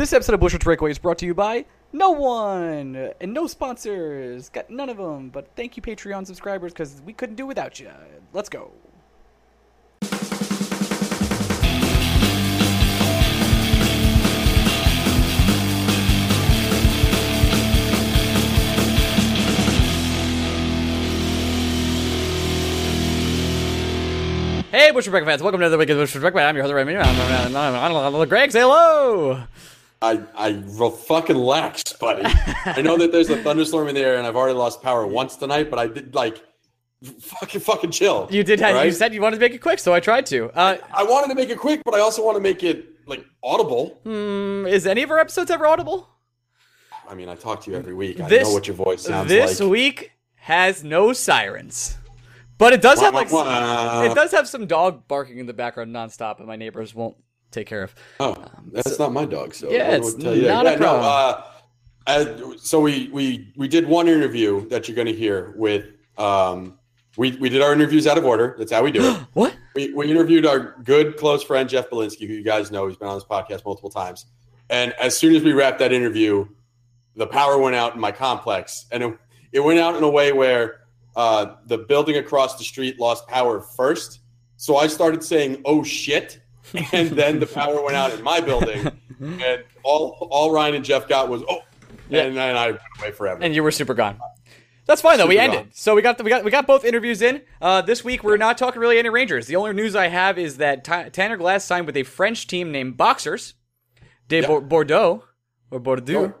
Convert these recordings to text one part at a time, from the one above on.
This episode of Blue Shirts Breakaway is brought to you by no one and no sponsors. Got none of them, but thank you, Patreon subscribers, because we couldn't do without you. Let's go. Hey, Blue Shirts Breakaway fans, welcome to another week of Blue Shirts Breakaway. I'm your host, I'm, I'm, Greg. Say hello. I I fucking lax, buddy. I know that there's a thunderstorm in the air, and I've already lost power once tonight, but I did like fucking fucking chill. You did have, right? you said you wanted to make it quick, so I tried to. Uh, I wanted to make it quick, but I also want to make it like audible. mm, is any of our episodes ever audible? I mean, I talk to you every week. I know what your voice sounds this like. This week has no sirens, but it does have like wah, wah. it does have some dog barking in the background nonstop, and my neighbors won't take care of. Oh, that's not my dog. So Yeah, it's would tell you that. not a Yeah, no, problem. uh, uh, so we we we did one interview that you're going to hear with. Um, we we did our interviews out of order. That's how we do it. What? we, we interviewed our good close friend Jeff Belinsky, who you guys know. He's been on this podcast multiple times. And as soon as we wrapped that interview, the power went out in my complex, and it, it went out in a way where uh, the building across the street lost power first. So I started saying, "Oh shit," and then the power went out in my building, and all all Ryan and Jeff got was, "Oh," Yeah. and I went away forever. And you were super gone. That's fine though. we ended, gone. so we got the, we got we got both interviews in. Uh, this week we're not talking really any Rangers. The only news I have is that Ty Tanner Glass signed with a French team named Boxers de. Bor- Bordeaux or Bordeaux.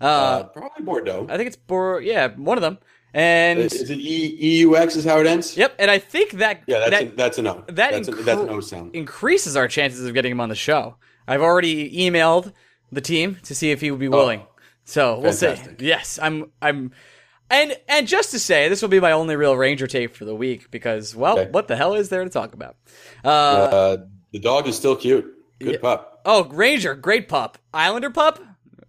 uh, Uh, probably Bordeaux. I think it's Bor. Yeah, one of them. And Is it e- EUX? Is how it ends? yep, and I think that Yeah, that's that a, that's a no. that that's, a, that's an O sound. increases our chances of getting him on the show. I've already emailed the team to see if he would be willing. So we'll see. Oh. Yes, I'm. I'm. And and just to say, this will be my only real Ranger tape for the week because, well, Okay. what the hell is there to talk about? Uh, Uh, the dog is still cute. Good Yeah. pup. oh, Ranger, great pup. Islander pup,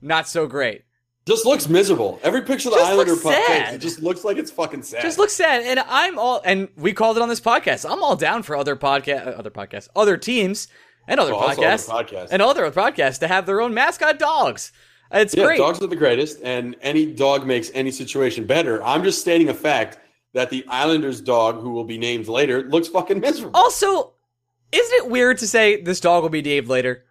not so great. Just looks miserable. Every picture of the Just Islander pup takes, it just looks like it's fucking sad. Just looks sad, and I'm all. And we called it on this podcast. I'm all down for other podcast, uh, other podcasts, other teams, and other podcasts, other podcasts. and other podcasts to have their own mascot dogs. It's yeah, great. dogs are the greatest, and any dog makes any situation better. I'm just stating a fact that the Islanders dog, who will be named later, looks fucking miserable. Also, isn't it weird to say this dog will be named later?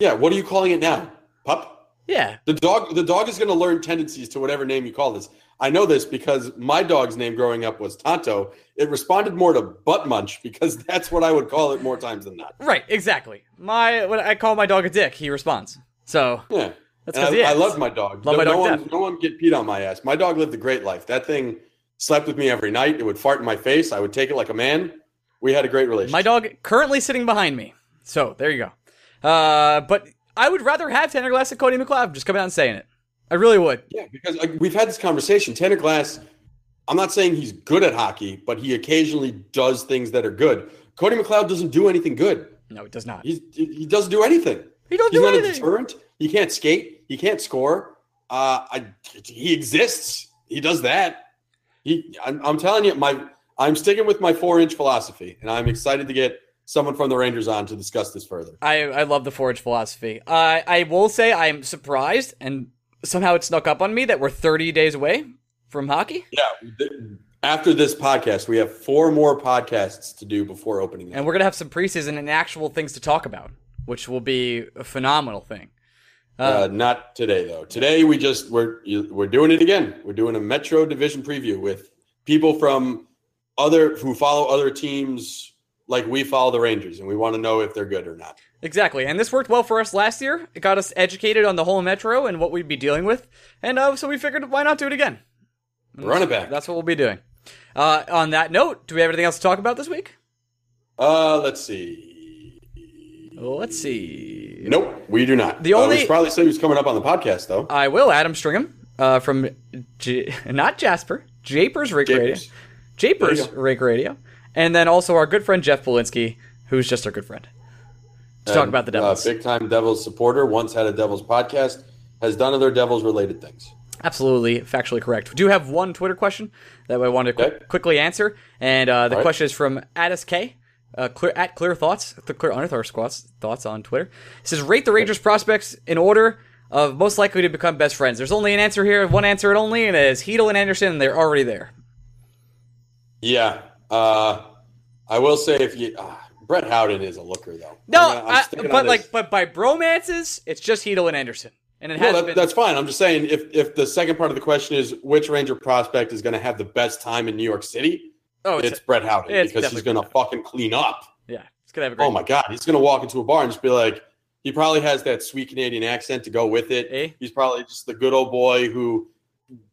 Yeah, what are you calling it now? Pup? Yeah. The dog the dog is going to learn tendencies to whatever name you call this. I know this because my dog's name growing up was Tonto. It responded more to butt munch because that's what I would call it more times than not. Right, exactly. My when I call my dog a dick, he responds. So Yeah. That's And 'cause I, I love my dog. Love no, my dog no one, death. no one get peed on my ass. My dog lived a great life. That thing slept with me every night. It would fart in my face. I would take it like a man. We had a great relationship. my dog currently sitting behind me. So there you go. Uh, but I would rather have Tanner Glass and Cody McLeod. Just coming out and saying it. I really would. Yeah, because like, we've had this conversation. Tanner Glass, I'm not saying he's good at hockey, but he occasionally does things that are good. Cody McLeod doesn't do anything good. No, he does not. He's, he he doesn't do anything. He doesn't He's do not a deterrent. He can't skate. He can't score. Uh, I, he exists. He does that. He, I'm, I'm telling you, my I'm sticking with my four inch philosophy, and I'm excited to get someone from the Rangers on to discuss this further. I I love the Forge philosophy. I I will say I'm surprised and somehow it snuck up on me that we're 30 days away from hockey, Yeah. After this podcast, we have four more podcasts to do before opening. and we're gonna have some preseason and actual things to talk about, which will be a phenomenal thing. Uh, not today though. Today we just we're we're doing it again. We're doing a Metro Division preview with people from other who follow other teams like we follow the Rangers, and we want to know if they're good or not. Exactly, and this worked well for us last year. It got us educated on the whole metro and what we'd be dealing with, and uh, so we figured why not do it again. Run it back. That's what we'll be doing. Uh, on that note, do we have anything else to talk about this week? Uh, let's see. Let's see. Nope, we do not. The Uh, only- we should probably say who's coming up on the podcast, though. I will. Adam Stringham uh, from J- not Jasper, Japers Rink Radio, Japers. Japers you go. Rink Radio, and then also our good friend Jeff Polinsky, who's just our good friend. To talk about the Devils. Uh, big time Devils supporter. Once had a Devils podcast. Has done other Devils related things. Absolutely, factually correct. We do have one Twitter question that I want to qu- quickly answer, and uh, the right. question is from Addis K. Uh, clear at Clear Thoughts, the Clear Unearth Squats thoughts on Twitter. It says rate the Rangers prospects in order of most likely to become best friends. There's only an answer here, one answer and only, and it is Chytil and Andersson, and they're already there. Yeah. Uh, I will say if you uh, Brett Howden is a looker though. No, I'm gonna- I'm I, but like, but by bromances, it's just Chytil and Andersson, and it No, has that- been. that's fine. I'm just saying if if the second part of the question is which Ranger prospect is going to have the best time in New York City, oh, it's, it's, Brett Howden it's because he's going to fucking clean up. yeah, it's gonna have a great. Oh my god, he's going to walk into a bar and just be like, he probably has that sweet Canadian accent to go with it. Eh? He's probably just the good old boy who,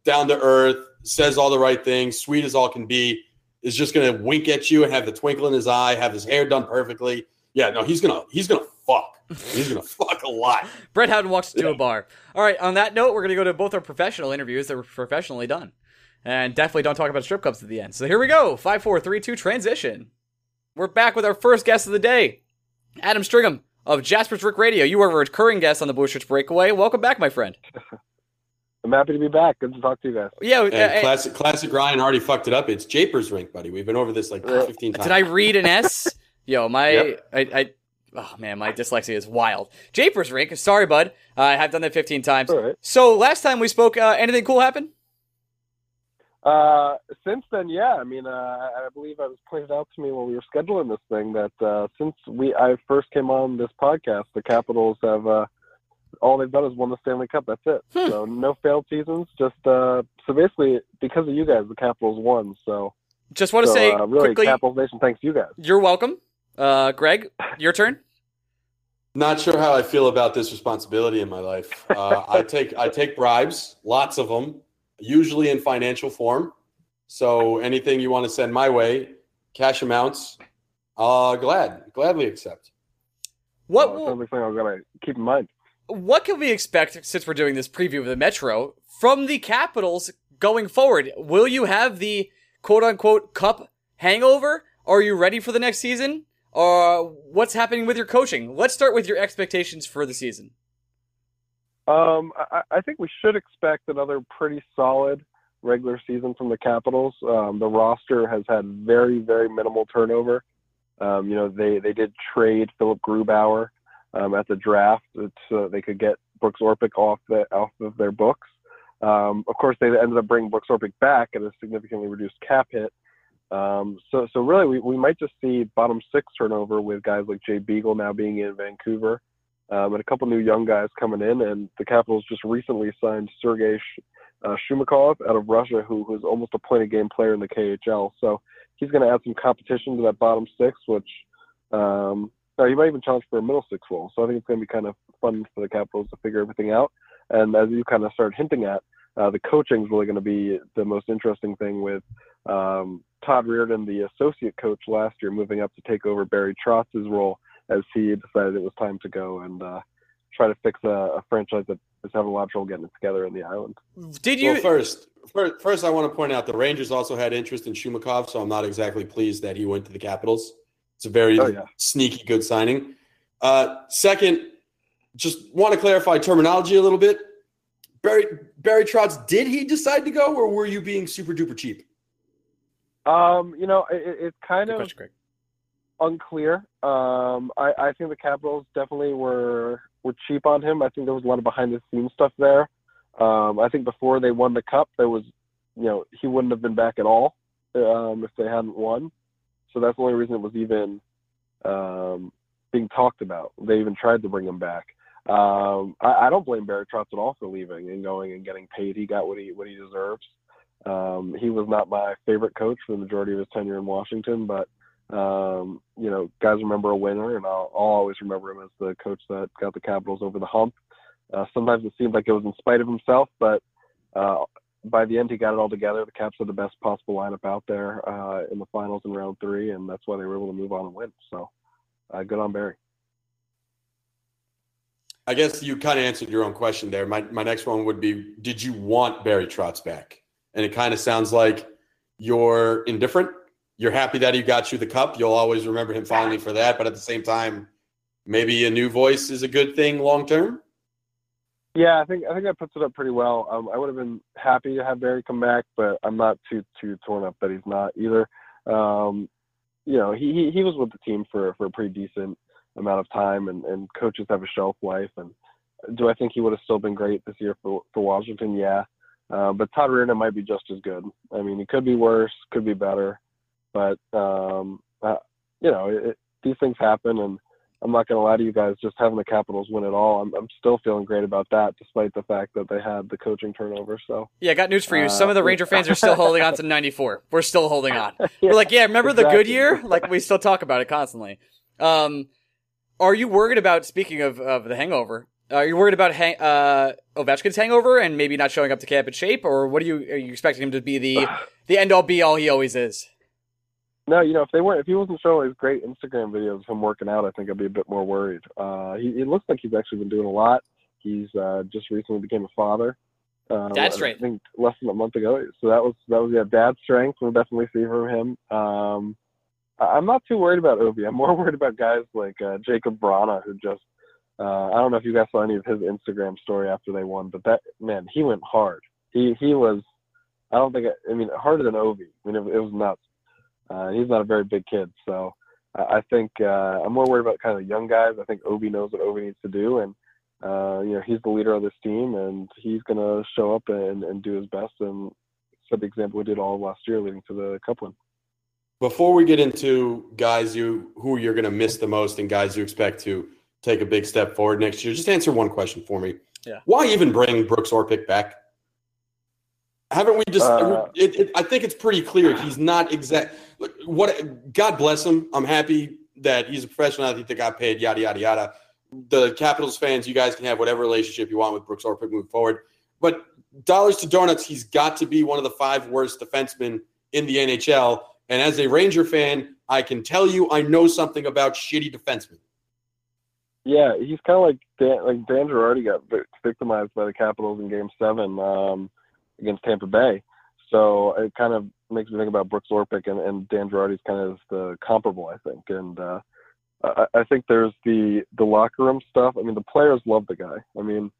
down to earth, says all the right things, sweet as all can be, is just going to wink at you and have the twinkle in his eye, have his hair done perfectly. Yeah, no, he's gonna he's gonna fuck. He's gonna fuck a lot. Brett Howden walks into a bar. All right, on that note, we're going to go to both our professional interviews that were professionally done. And definitely don't talk about strip clubs at the end. So here we go 5 4 3 2 transition. We're back with our first guest of the day, Adam Stringham of Jasper's Rick Radio. You are a recurring guest on the Blue Shirts Breakaway. Welcome back, my friend. I'm happy to be back. Good to talk to you guys. Yeah, uh, And uh, classic classic Ryan already fucked it up. It's Japers rink, buddy. We've been over this like Uh, 15 times. did I read an S? Yo, my. Yep. I, I, oh, man, my dyslexia is wild. Japers Rink. Sorry, bud. I have done that 15 times. All right. So last time we spoke, uh, anything cool happened? Uh, since then, yeah. I mean, uh, I I believe I was pointed out to me when we were scheduling this thing that uh, since we I first came on this podcast, the Capitals have uh, all they've done is won the Stanley Cup. That's it. Hmm. So no failed seasons. Just uh, so basically because of you guys, the Capitals won. So, Just want to so, say uh, really, quickly, Capitals Nation, thanks you guys. you're welcome. Uh, Greg, your turn. Not sure how I feel about this responsibility in my life. Uh, I take I take bribes, lots of them, usually in financial form. So anything you want to send my way, cash amounts, uh, glad gladly accept. What will- something I'm gonna keep in mind. What can we expect since we're doing this preview of the Metro from the Capitals going forward? Will you have the quote unquote cup hangover? Are you ready for the next season? Or what's happening with your coaching? Let's start with your expectations for the season. Um, I, I think we should expect another pretty solid regular season from the Capitals. Um, the roster has had very, very minimal turnover. Um, you know, they, they did trade Philipp Grubauer um, at the draft so they could get Brooks Orpik off the off of their books. Um, of course, they ended up bringing Brooks Orpik back at a significantly reduced cap hit. Um, so, so really, we, we might just see bottom six turnover with guys like Jay Beagle now being in Vancouver um, and a couple new young guys coming in. And the Capitals just recently signed Sergei Sh- uh, Shumakov out of Russia, who was almost a point a game player in the KHL. So he's going to add some competition to that bottom six, which um, uh, he might even challenge for a middle six role. So I think it's going to be kind of fun for the Capitals to figure everything out. And as you kind of start hinting at, uh, the coaching is really going to be the most interesting thing with um, Todd Reirden, the associate coach last year, moving up to take over Barry Trotz's role as he decided it was time to go and uh, try to fix a, a franchise that is having a lot of trouble getting it together in the island. Did you? well, first, first, first, I want to point out the Rangers also had interest in Shumakov, so I'm not exactly pleased that he went to the Capitals. It's a very Oh, yeah. sneaky good signing. Uh, second, just want to clarify terminology a little bit. Barry Barry Trotz, did he decide to go, or were you being super duper cheap? Um, you know, it, it's kind Good of question, unclear. Um, I, I think the Capitals definitely were were cheap on him. I think there was a lot of behind the scenes stuff there. Um, I think before they won the cup, there was, you know, he wouldn't have been back at all um, if they hadn't won. So that's the only reason it was even um, being talked about. They even tried to bring him back. Um, I, I don't blame Barry Trotz at all for leaving and going and getting paid. He got what he what he deserves. Um, he was not my favorite coach for the majority of his tenure in Washington, but um, you know, guys remember a winner, and I'll, I'll always remember him as the coach that got the Capitals over the hump. Uh, sometimes it seemed like it was in spite of himself, but uh, by the end, he got it all together. The Caps had the best possible lineup out there uh, in the finals in round three, and that's why they were able to move on and win. So, uh, good on Barry. I guess you kind of answered your own question there. My my next one would be: Did you want Barry Trotz back? And it kind of sounds like you're indifferent. You're happy that he got you the cup. You'll always remember him fondly for that. But at the same time, maybe a new voice is a good thing long term. Yeah, I think I think that puts it up pretty well. Um, I would have been happy to have Barry come back, but I'm not too too torn up that he's not either. Um, you know, he, he he was with the team for for a pretty decent amount of time, and and coaches have a shelf life. And do I think he would have still been great this year for for Washington? Yeah, uh, but Todd Reirden might be just as good. I mean, he could be worse, could be better, but um, uh, you know, it, these things happen, and I'm not going to lie to you guys. Just having the Capitals win it all, I'm, I'm still feeling great about that, despite the fact that they had the coaching turnover. So yeah, I got news for you. Some of the uh, Ranger fans are still holding on to '94. We're still holding on. yeah, We're like, yeah, remember exactly. the good year? Like we still talk about it constantly. Um, are you worried about? Speaking of of the hangover, are you worried about hang, uh, Ovechkin's hangover and maybe not showing up to camp in shape, or what are you are you expecting him to be the the end all be all he always is? No, you know, if they weren't, if he wasn't showing his great Instagram videos of him working out, I think I'd be a bit more worried. Uh, he, he looks like he's actually been doing a lot. He's uh, just recently became a father. Uh, dad strength. I think less than a month ago. So that was that was yeah, dad strength. We'll definitely see from him. Um, I'm not too worried about Ovi. I'm more worried about guys like uh, Jakub Vrana, who just uh, I don't know if you guys saw any of his Instagram story after they won, but that man, he went hard. He he was. I don't think. I, I mean, harder than Ovi. I mean, it, it was nuts. Uh, he's not a very big kid, so I think uh, I'm more worried about kind of the young guys. I think Ovi knows what Ovi needs to do, and uh, you know he's the leader of this team, and he's going to show up and, and do his best and set the example we did all last year, leading to the cup win. Before we get into guys you who you're going to miss the most and guys you expect to take a big step forward next year, just answer one question for me. Yeah. Why even bring Brooks Orpik back? Haven't we just? Uh, it, it, I think it's pretty clear he's not exact. What? God bless him. I'm happy that he's a professional athlete that got paid. Yada yada yada. The Capitals fans, you guys can have whatever relationship you want with Brooks Orpik moving forward. But dollars to donuts, he's got to be one of the five worst defensemen in the NHL. And as a Ranger fan, I can tell you I know something about shitty defensemen. Yeah, he's kind of like Dan, like Dan Girardi got victimized by the Capitals in Game Seven. Um, against Tampa Bay. So it kind of makes me think about Brooks Orpik and, and Dan Girardi's kind of the comparable, I think. And uh, I, I think there's the the locker room stuff. I mean, the players love the guy. I mean,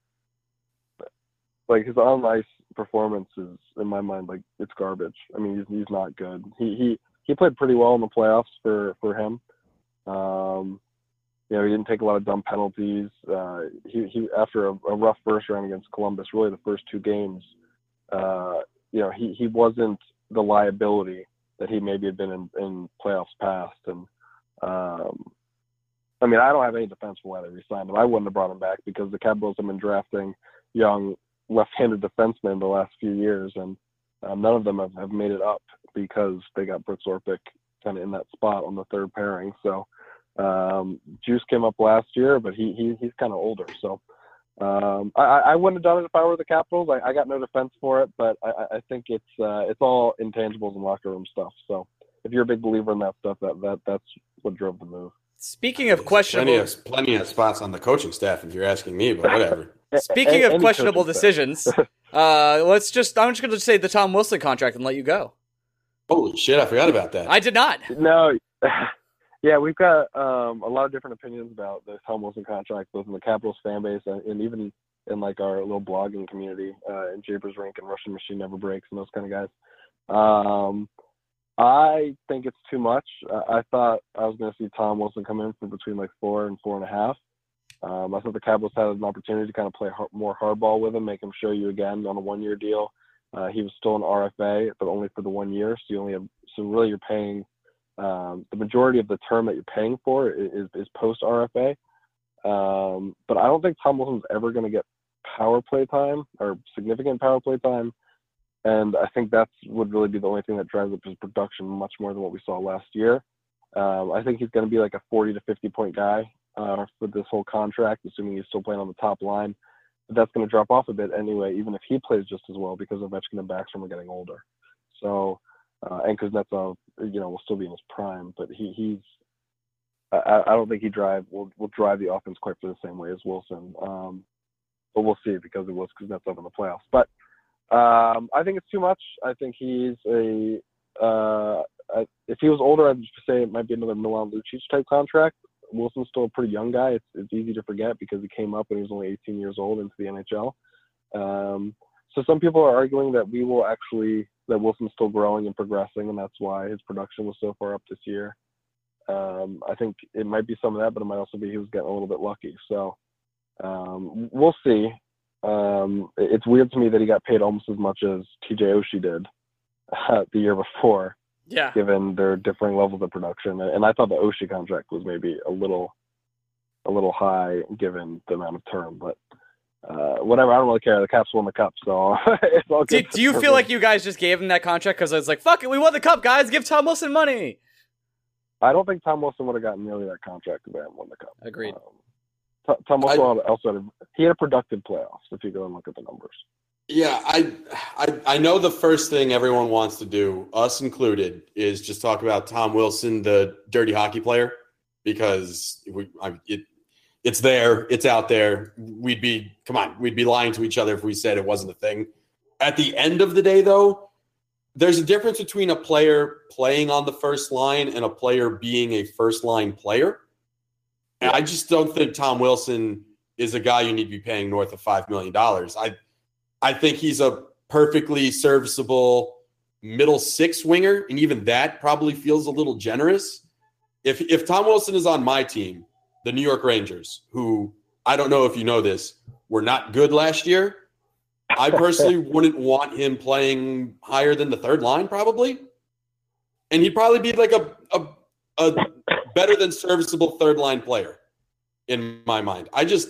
like his on ice performance is, in my mind, like it's garbage. I mean, he's he's not good. He he he played pretty well in the playoffs for for him. Um, you know, he didn't take a lot of dumb penalties. Uh, he he after a, a rough first round against Columbus, really the first two games uh, you know, he, he wasn't the liability that he maybe had been in, in playoffs past. And um, I mean, I don't have any defense for why they resigned him. I wouldn't have brought him back because the Capitals have been drafting young left-handed defensemen the last few years, and um, none of them have, have made it up because they got Brooks Orpik kind of in that spot on the third pairing. So um, Juice came up last year, but he, he he's kind of older. So um, I, I wouldn't have done it if I were the Capitals. I, I got no defense for it, but I, I think it's uh, it's all intangibles and locker room stuff. So if you're a big believer in that stuff, that that that's what drove the move. Speaking of questionable, plenty of, plenty of spots on the coaching staff. If you're asking me, but whatever. Speaking of questionable decisions, uh, let's just I'm just going to say the Tom Wilson contract and let you go. Holy shit! I forgot about that. I did not. No. Yeah, we've got um, a lot of different opinions about the Tom Wilson contract, both in the Capitals fan base and, and even in like our little blogging community, uh, in Japers Rink and Russian Machine Never Breaks and those kind of guys. Um, I think it's too much. I, I thought I was going to see Tom Wilson come in for between like four and four and a half. Um, I thought the Capitals had an opportunity to kind of play hard, more hardball with him, make him show you again on a one-year deal. Uh, he was still an RFA, but only for the one year. So you only have so really you're paying um, the majority of the term that you're paying for is, is post RFA. Um, but I don't think Tom Wilson's ever going to get power play time or significant power play time. And I think that's would really be the only thing that drives up his production much more than what we saw last year. Um, I think he's going to be like a 40 to 50 point guy uh, for this whole contract, assuming he's still playing on the top line. But that's going to drop off a bit anyway, even if he plays just as well because Ovechkin and Backstrom are getting older. So, uh, and Kuznetsov you know, will still be in his prime, but he, he's, I, I don't think he drive will will drive the offense quite for the same way as Wilson. Um, but we'll see because it was Kuznetsov in the playoffs. But um, I think it's too much. I think he's a uh, if he was older, I'd say it might be another Milan Lucic type contract. Wilson's still a pretty young guy. It's, it's easy to forget because he came up when he was only 18 years old into the NHL. Um, so some people are arguing that we will actually that Wilson's still growing and progressing, and that's why his production was so far up this year. Um, I think it might be some of that, but it might also be he was getting a little bit lucky. So um, we'll see. Um, it's weird to me that he got paid almost as much as TJ Oshie did uh, the year before. Yeah. Given their differing levels of production, and I thought the Oshie contract was maybe a little, a little high given the amount of term, but uh, whatever. I don't really care. The Caps won the cup, so it's all good. Do, do you feel like you guys just gave him that contract because it's like, fuck it, we won the cup, guys. Give Tom Wilson money. I don't think Tom Wilson would have gotten nearly that contract if they hadn't won the cup. Agreed. Um, Tom Wilson I, also had a, he had a productive playoffs. If you go and look at the numbers. Yeah, I, I I know the first thing everyone wants to do, us included, is just talk about Tom Wilson, the dirty hockey player, because we I, it it's there, it's out there. We'd be come on, we'd be lying to each other if we said it wasn't a thing. At the end of the day, though, there's a difference between a player playing on the first line and a player being a first line player. And I just don't think Tom Wilson is a guy you need to be paying north of five million dollars. I I think he's a perfectly serviceable middle six winger, and even that probably feels a little generous. If if Tom Wilson is on my team, the New York Rangers, who I don't know if you know this, were not good last year. I personally wouldn't want him playing higher than the third line, probably. And he'd probably be like a, a, a better than serviceable third line player in my mind. I just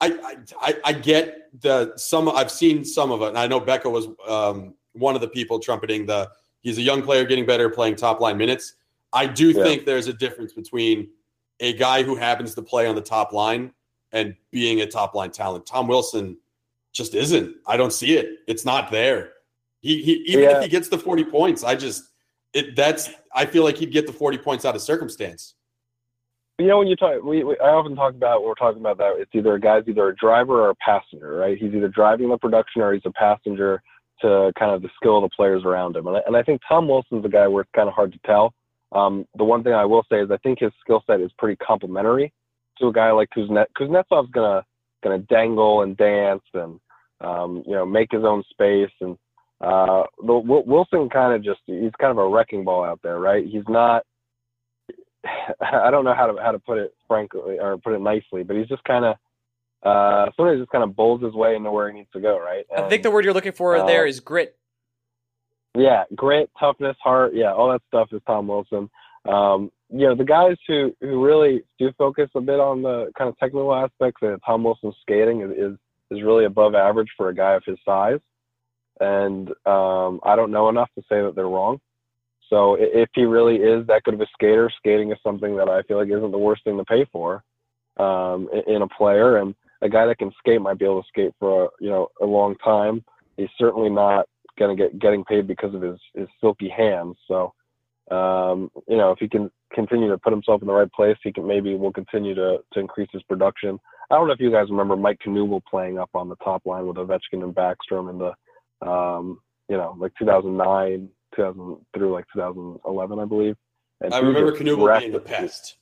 I, I, I get the some. I've seen some of it, and I know Becca was um, one of the people trumpeting the. He's a young player getting better, playing top line minutes. I do yeah. think there's a difference between a guy who happens to play on the top line and being a top line talent. Tom Wilson just isn't. I don't see it. It's not there. He, he even yeah. if he gets the 40 points, I just it that's I feel like he'd get the 40 points out of circumstance you know, when you talk, we, we, I often talk about we're talking about that. It's either a guy's either a driver or a passenger, right? He's either driving the production or he's a passenger to kind of the skill of the players around him. And I, and I think Tom Wilson's a guy where it's kind of hard to tell. Um, the one thing I will say is I think his skill set is pretty complementary to a guy like Kuznet. Kuznetsov's gonna gonna dangle and dance and um, you know make his own space and uh, Wilson kind of just he's kind of a wrecking ball out there, right? He's not I don't know how to how to put it frankly or put it nicely, but he's just kind of uh, sometimes just kind of bowls his way into where he needs to go, right? And, I think the word you're looking for uh, there is grit. Yeah, grit, toughness, heart, yeah, all that stuff is Tom Wilson. Um, you know, the guys who who really do focus a bit on the kind of technical aspects of Tom Wilson's skating is, is is really above average for a guy of his size, and um, I don't know enough to say that they're wrong. So if he really is that good of a skater, skating is something that I feel like isn't the worst thing to pay for um, in a player. And a guy that can skate might be able to skate for a, you know a long time. He's certainly not going to get getting paid because of his his silky hands. So um, you know if he can continue to put himself in the right place, he can maybe will continue to to increase his production. I don't know if you guys remember Mike Knuble playing up on the top line with Ovechkin and Backstrom in the um, you know like 2009 2000 through like 2011, I believe. And I remember Knuble being the pest.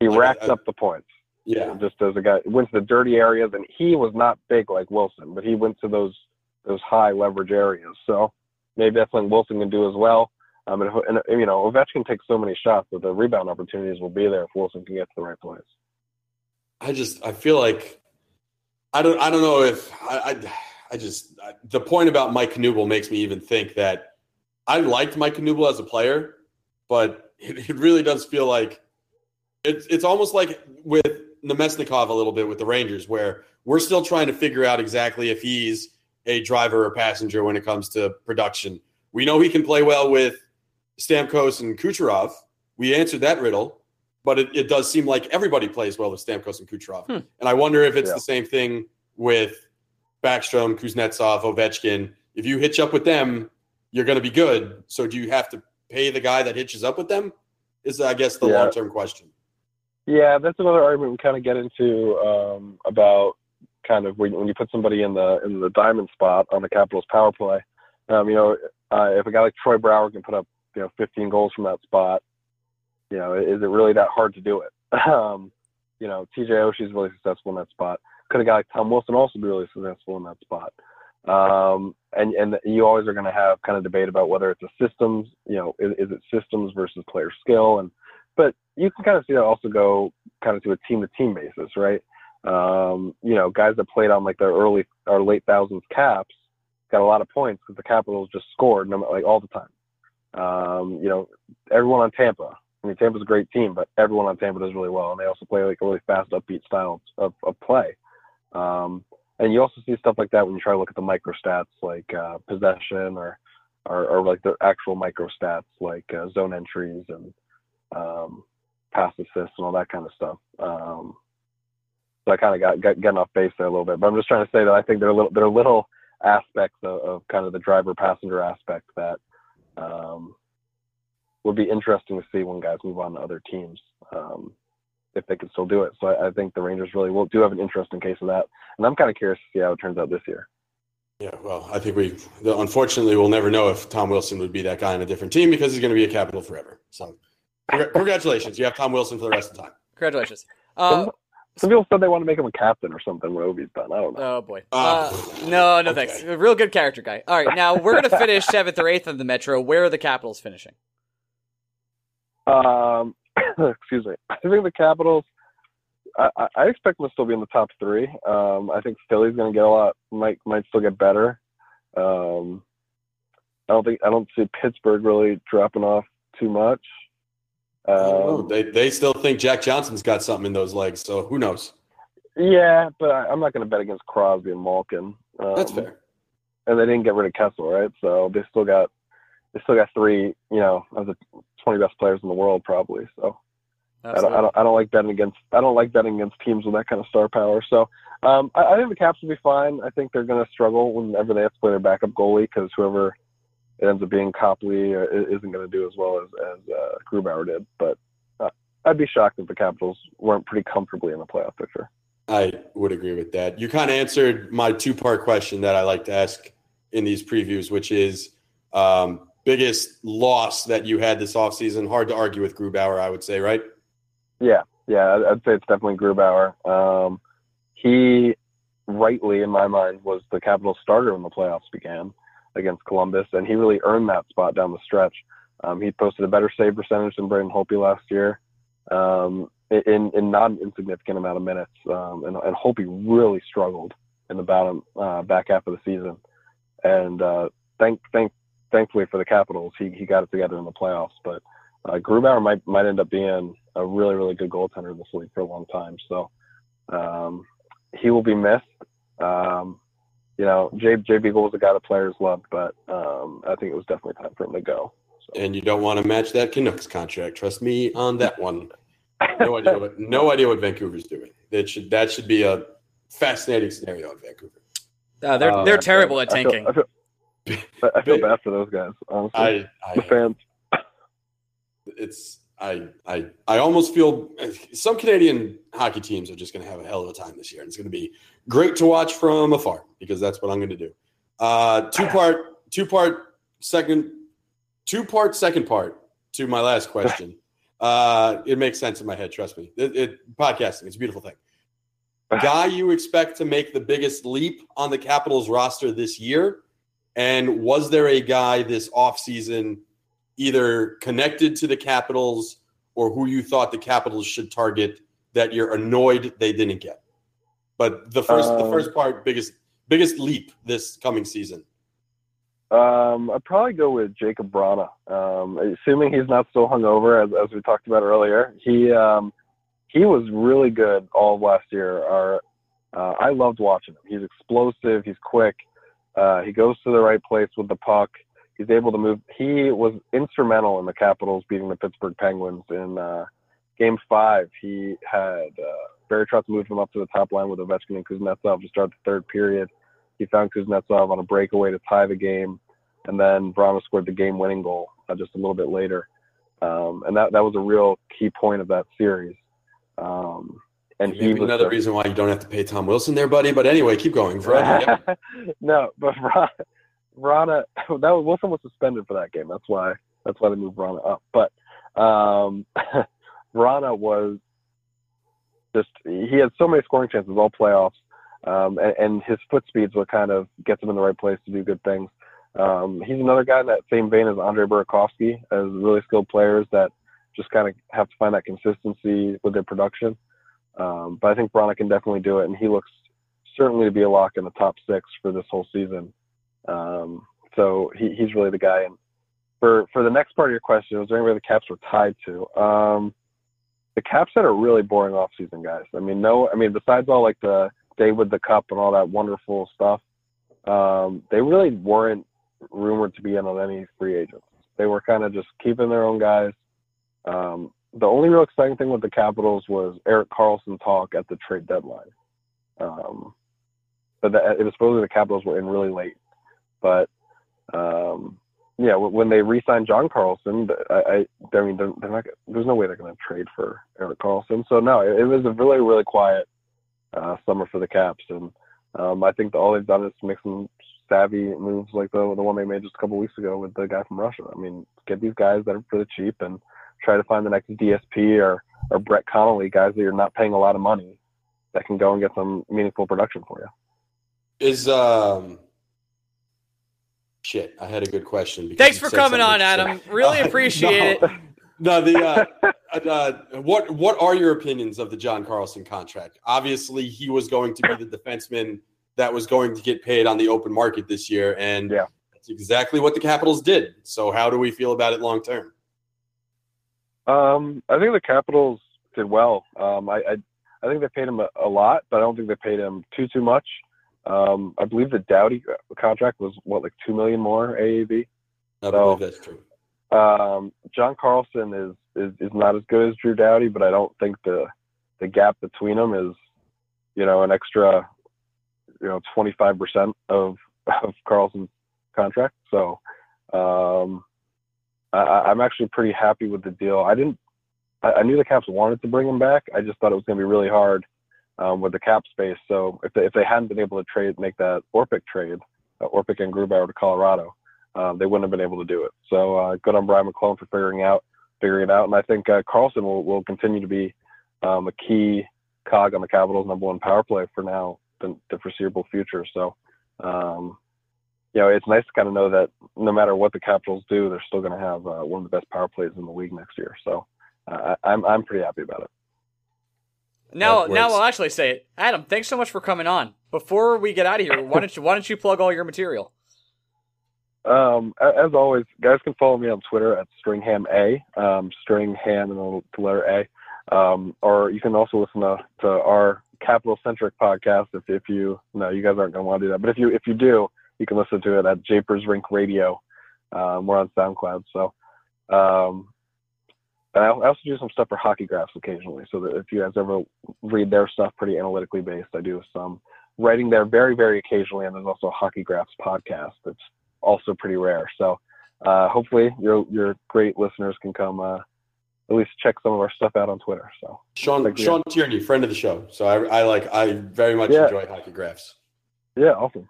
He racked I, I, up the points. Yeah, just as a guy went to the dirty areas, and he was not big like Wilson, but he went to those those high leverage areas. So maybe that's something Wilson can do as well. Um, and, and you know, Ovechkin takes so many shots that the rebound opportunities will be there if Wilson can get to the right place. I just I feel like I don't I don't know if I I, I just I, the point about Mike Knuble makes me even think that I liked Mike Knuble as a player, but it, it really does feel like it's it's almost like with Namestnikov a little bit with the Rangers, where we're still trying to figure out exactly if he's a driver or passenger when it comes to production. We know he can play well with Stamkos and Kucherov. We answered that riddle, but it, it does seem like everybody plays well with Stamkos and Kucherov. Hmm. And I wonder if it's yeah. the same thing with Backstrom, Kuznetsov, Ovechkin. If you hitch up with them, you're going to be good. So do you have to pay the guy that hitches up with them? Is I guess the yeah. long term question. Yeah, that's another argument we kind of get into um, about kind of when, when you put somebody in the in the diamond spot on the Capitals power play. Um, you know, uh, if a guy like Troy Brouwer can put up you know 15 goals from that spot, you know, is it really that hard to do it? Um, you know, TJ Oshie is really successful in that spot. Could a guy like Tom Wilson also be really successful in that spot? Um, and and you always are going to have kind of debate about whether it's a systems, you know, is, is it systems versus player skill, and but you can kind of see that also go kind of to a team to team basis, right? Um, you know, guys that played on like their early or late thousands caps got a lot of points because the Capitals just scored like all the time. Um, you know, everyone on Tampa. I mean, Tampa's a great team, but everyone on Tampa does really well, and they also play like a really fast, upbeat style of, of play. Um, and you also see stuff like that when you try to look at the micro stats like uh, possession or, or, or like the actual micro stats like uh, zone entries and um, pass assists and all that kind of stuff. Um, so I kind of got, got getting off base there a little bit, but I'm just trying to say that I think there are little there are little aspects of, of kind of the driver passenger aspect that um, would be interesting to see when guys move on to other teams um, if they can still do it. So I, I, think the Rangers really will do have an interesting case of that, and I'm kind of curious to see how it turns out this year. Yeah, well, I think we unfortunately we'll never know if Tom Wilson would be that guy on a different team because he's going to be a capital forever. So, congratulations, you have Tom Wilson for the rest of the time. Congratulations. Uh, some, some, people said they want to make him a captain or something when Ovi's done. I don't know. Oh boy. Uh, uh, no, no, okay. thanks. A real good character guy. All right, now we're going to finish seventh or eighth in the Metro. Where are the Capitals finishing? Um, excuse me. I think the Capitals. I, I expect them to still be in the top three. Um, I think Philly's going to get a lot. Might might still get better. Um, I don't think I don't see Pittsburgh really dropping off too much. Um, they they still think Jack Johnson's got something in those legs, so who knows? Yeah, but I, am not going to bet against Crosby and Malkin. Um, That's fair. And they didn't get rid of Kessel, right? So they still got they still got three, you know, of the 20 best players in the world, probably. So I don't, I don't, I don't like betting against, I don't like betting against teams with that kind of star power. So um, I, I think the Caps will be fine. I think they're going to struggle whenever they have to play their backup goalie because whoever it ends up being Copley uh, isn't going to do as well as as uh, Grubauer did. But uh, I'd be shocked if the Capitals weren't pretty comfortably in the playoff picture. I would agree with that. You kind of answered my two part question that I like to ask in these previews, which is um, biggest loss that you had this offseason? Hard to argue with Grubauer, I would say, right? Yeah, yeah, I'd say it's definitely Grubauer. Um, he, rightly in my mind, was the Capital starter when the playoffs began against Columbus, and he really earned that spot down the stretch. Um, he posted a better save percentage than Braden Holtby last year um, in in not an insignificant amount of minutes, um, and, and Holtby really struggled in the bottom uh, back half of the season. And uh, thank thank thankfully for the Capitals, he, he got it together in the playoffs. But uh, Grubauer might might end up being a really really good goaltender in this league for a long time. So um, he will be missed. Um, you know, Jay Jay Beagle was a guy the players loved, but um, I think it was definitely time for him to go. So. And you don't want to match that Canucks contract. Trust me on that one. No idea what no idea what Vancouver's doing. That should that should be a fascinating scenario in Vancouver. Uh, they're they're uh, terrible at tanking. I feel, I feel, I feel bad for those guys. Honestly, I, I, the fans. It's I I I almost feel some Canadian hockey teams are just going to have a hell of a time this year, and it's going to be great to watch from afar because that's what I'm going to do. Uh, two part, two part, second, two part, second part to my last question. Uh, it makes sense in my head. Trust me. It, it podcasting, it's a beautiful thing. Guy you expect to make the biggest leap on the Capitals roster this year, and was there a guy this offseason either connected to the Capitals or who you thought the Capitals should target that you're annoyed they didn't get? But the first um, the first part, biggest biggest leap this coming season. Um, I'd probably go with Jakub Vrana. Um, assuming he's not still hungover, as, as we talked about earlier. He um, he was really good all of last year. Our, uh, I loved watching him. He's explosive. He's quick. Uh, he goes to the right place with the puck. He's able to move. He was instrumental in the Capitals beating the Pittsburgh Penguins in uh, Game Five. He had uh, Barry Trotz moved him up to the top line with Ovechkin and Kuznetsov to start the third period. He found Kuznetsov on a breakaway to tie the game, and then Vrana scored the game-winning goal uh, just a little bit later. Um, and that that was a real key point of that series. Um, and he Maybe was another the- reason why you don't have to pay Tom Wilson there, buddy. But anyway, keep going. Veronica, yep. no, but Vrana, Vrana, that was, Wilson was suspended for that game. That's why that's why they moved Vrana up. But um, Vrana was just he had so many scoring chances all playoffs, um, and, and his foot speed's what kind of gets him in the right place to do good things. Um, he's another guy in that same vein as Andre Burakovsky, as really skilled players that just kind of have to find that consistency with their production. Um, but I think Vrana can definitely do it, and he looks certainly to be a lock in the top six for this whole season. Um, so he, he's really the guy. And for for the next part of your question, was there anybody the Caps were tied to? The Caps had a really boring offseason, guys. I mean, no, I mean besides all like the day with the cup and all that wonderful stuff, um, they really weren't rumored to be in on any free agents. They were kind of just keeping their own guys. Um, the only real exciting thing with the Capitals was Erik Karlsson talk at the trade deadline. Um, but that, it was supposedly the Capitals were in really late. But um, yeah, when they re-signed John Carlson, I, I, I mean, they're, they're not. There's no way they're going to trade for Erik Karlsson. So no, it, it was a really, really quiet uh, summer for the Caps, and um, I think all they've done is make some savvy moves like the the one they made just a couple weeks ago with the guy from Russia. I mean, get these guys that are really cheap and try to find the next DSP or or Brett Connolly, guys that you're not paying a lot of money that can go and get some meaningful production for you. is um. Shit, I had a good question. because Thanks for coming on, Adam. sick. Really Uh, appreciate no, it. No, the uh, uh, what what are your opinions of the John Carlson contract? Obviously, he was going to be the defenseman that was going to get paid on the open market this year, and Yeah. that's exactly what the Capitals did. So, how do we feel about it long term? Um, I think the Capitals did well. Um, I, I I think they paid him a, a lot, but I don't think they paid him too too much. Um, I believe the Doughty contract was what like two million more AAV. I So- believe that's true. Um, John Carlson is, is is not as good as Drew Doughty, but I don't think the the gap between them is, you know, an extra, you know, twenty five percent of of Carlson's contract. So, um, I, I- I'm actually pretty happy with the deal. I didn't, I, I knew the Caps wanted to bring him back. I just thought it was going to be really hard um, with the cap space. So if they, if they hadn't been able to trade, make that Orpik trade, uh, Orpik and Grubauer to Colorado, um, they wouldn't have been able to do it. So uh, good on Brian MacLellan for figuring out figuring it out, and I think uh, Carlson will, will continue to be um, a key cog on the Capitals' number one power play for now, the, the foreseeable future. So, um, you know, it's nice to kind of know that no matter what the Capitals do, they're still going to have uh, one of the best power plays in the league next year. So, uh, I'm I'm pretty happy about it. Now, now works. I'll actually say it. Adam, thanks so much for coming on. Before we get out of here, why don't you why don't you plug all your material? Um, as always, guys can follow me on Twitter at Stringham A, um, Stringham and the the letter A. Um, or you can also listen to, to our capital centric podcast if, if you no, you guys aren't gonna want to do that. But if you if you do, you can listen to it at Japers Rink Radio. Um, we're on SoundCloud. So um and I I also do some stuff for hockey graphs occasionally. So that if you guys ever read their stuff pretty analytically based, I do some writing there very, very occasionally, and there's also a hockey graphs podcast that's also pretty rare. So uh, hopefully your your great listeners can come uh, at least check some of our stuff out on Twitter. So Sean Thank you. Sean Tierney, friend of the show. So I, I like I very much Yeah. enjoy hockey graphs. yeah, awesome.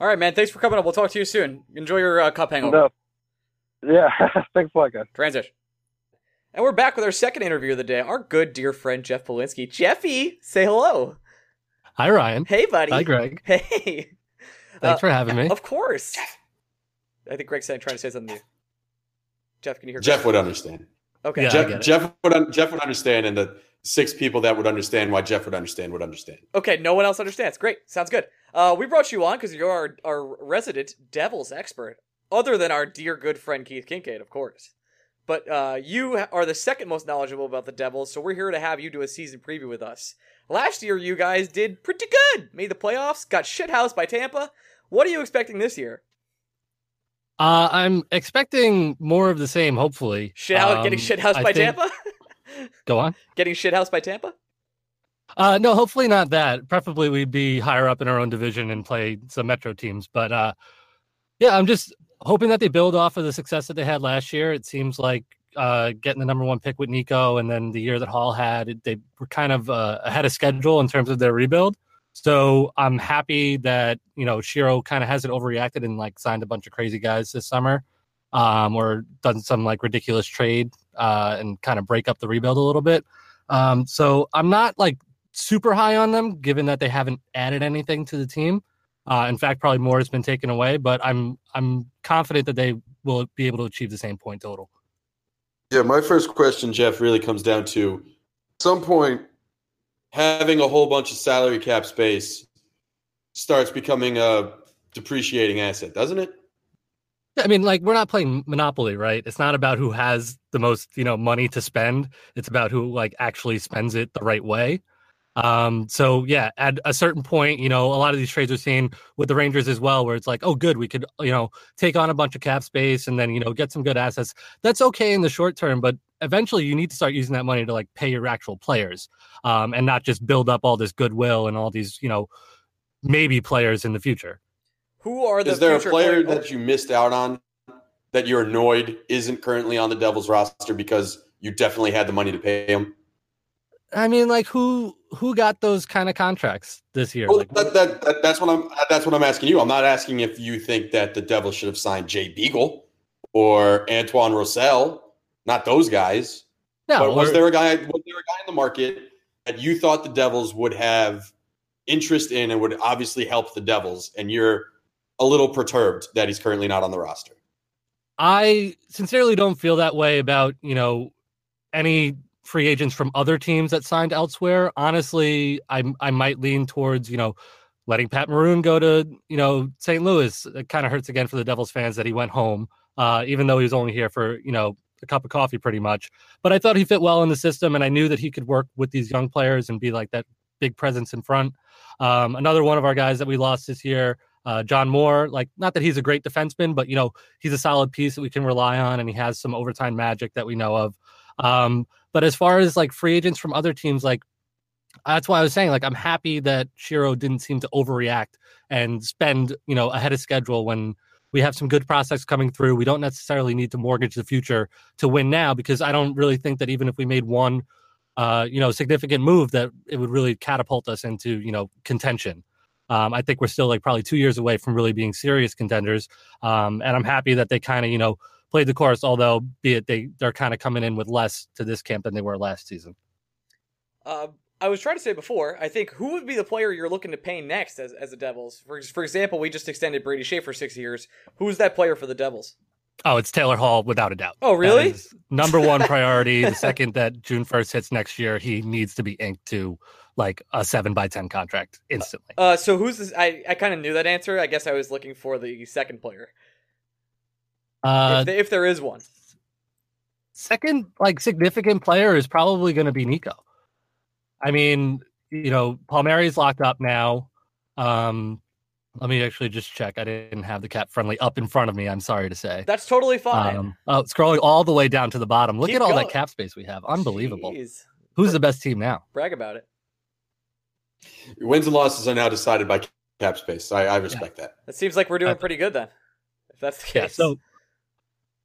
All right, man. Thanks for coming up. We'll talk to you soon. Enjoy your uh, cup hangover. No, yeah, thanks a lot, guys. Transition. And we're back with our second interview of the day. Our good dear friend Jeff Polinsky. Jeffy, say hello. Hi, Ryan. Hey, buddy. Hi, Greg. Hey. Thanks Uh, for having me. Of course. I think Greg's trying to say something to you. Jeff, can you hear? Jeff Greg? would understand. Okay. Yeah. I Jeff, get it. Jeff would un- Jeff would understand, and the six people that would understand why Jeff would understand would understand. Okay, no one else understands. Great, sounds good. Uh, we brought you on because you're our, our resident Devils expert, other than our dear good friend Keith Kinkaid, of course. But uh, you are the second most knowledgeable about the Devils, so we're here to have you do a season preview with us. Last year, you guys did pretty good. Made the playoffs, got shithoused by Tampa. What are you expecting this year? Uh, I'm expecting more of the same, hopefully. Shithouse, Um, getting shithoused I by think- Tampa? Go on. getting shithoused by Tampa? Uh, no, hopefully not that. Preferably we'd be higher up in our own division and play some Metro teams. But uh, yeah, I'm just hoping that they build off of the success that they had last year. It seems like uh, getting the number one pick with Nico, and then the year that Hall had, they were kind of uh, ahead of schedule in terms of their rebuild. So I'm happy that you know Shero kind of hasn't overreacted and like signed a bunch of crazy guys this summer, um, or done some like ridiculous trade uh, and kind of break up the rebuild a little bit. Um, so I'm not like super high on them, given that they haven't added anything to the team. Uh, in fact, probably more has been taken away, but I'm I'm confident that they will be able to achieve the same point total. Yeah, my first question, Jeff, really comes down to at some point having a whole bunch of salary cap space starts becoming a depreciating asset, doesn't it? I mean, like we're not playing Monopoly, right? It's not about who has the most, you know, money to spend. It's about who like actually spends it the right way. Um, so yeah, at a certain point, you know, a lot of these trades are seen with the Rangers as well, where it's like, oh, good, we could, you know, take on a bunch of cap space and then, you know, get some good assets. That's okay in the short term, but eventually you need to start using that money to like pay your actual players, um, and not just build up all this goodwill and all these, you know, maybe players in the future. Who are the Is there a future player players- that you missed out on that you're annoyed isn't currently on the Devils roster because you definitely had the money to pay him? I mean, like who who got those kind of contracts this year? Well, Like, that, that, that, that's what I'm. That's what I'm asking you. I'm not asking if you think that the Devils should have signed Jay Beagle or Antoine Roussel. Not those guys. no, but was there a guy? Was there a guy in the market that you thought the Devils would have interest in and would obviously help the Devils? And you're a little perturbed that he's currently not on the roster. I sincerely don't feel that way about, you know, any free agents from other teams that signed elsewhere. Honestly, I I might lean towards, you know, letting Pat Maroon go to, you know, St. Louis. It kind of hurts again for the Devils fans that he went home, uh, even though he was only here for, you know, a cup of coffee pretty much. But I thought he fit well in the system and I knew that he could work with these young players and be like that big presence in front. Um, another one of our guys that we lost this year, uh, John Moore, like not that he's a great defenseman, but you know he's a solid piece that we can rely on, and he has some overtime magic that we know of. Um, but as far as like free agents from other teams, like that's why I was saying, like I'm happy that Shero didn't seem to overreact and spend you know ahead of schedule when we have some good prospects coming through. We don't necessarily need to mortgage the future to win now because I don't really think that even if we made one, uh, you know, significant move, that it would really catapult us into you know contention. Um, I think we're still like probably two years away from really being serious contenders. Um, and I'm happy that they kind of, you know, played the course, although be it they they're kind of coming in with less to this camp than they were last season. Uh, I was trying to say before. I think who would be the player you're looking to pay next as as the Devils? For for example, we just extended Brady Skjei for six years. Who's that player for the Devils? Oh, it's Taylor Hall without a doubt. Oh, really? Number one priority. the second that June 1st hits next year, he needs to be inked to like a seven by 10 contract instantly. Uh, so who's this? I I kind of knew that answer. I guess I was looking for the second player, Uh, if, if there is one. second like significant player is probably going to be Nico. I mean, you know, Palmieri's locked up now. Um, let me actually just check. I didn't have the cap friendly up in front of me. I'm sorry to say. That's totally fine. Um, oh, scrolling all the way down to the bottom. Look Keep at all going. that cap space we have. Unbelievable. Jeez. Who's the best team now? Brag about it. Wins and losses are now decided by cap space. I, I respect that. It seems like we're doing pretty good then. If that's the case. Yeah. So,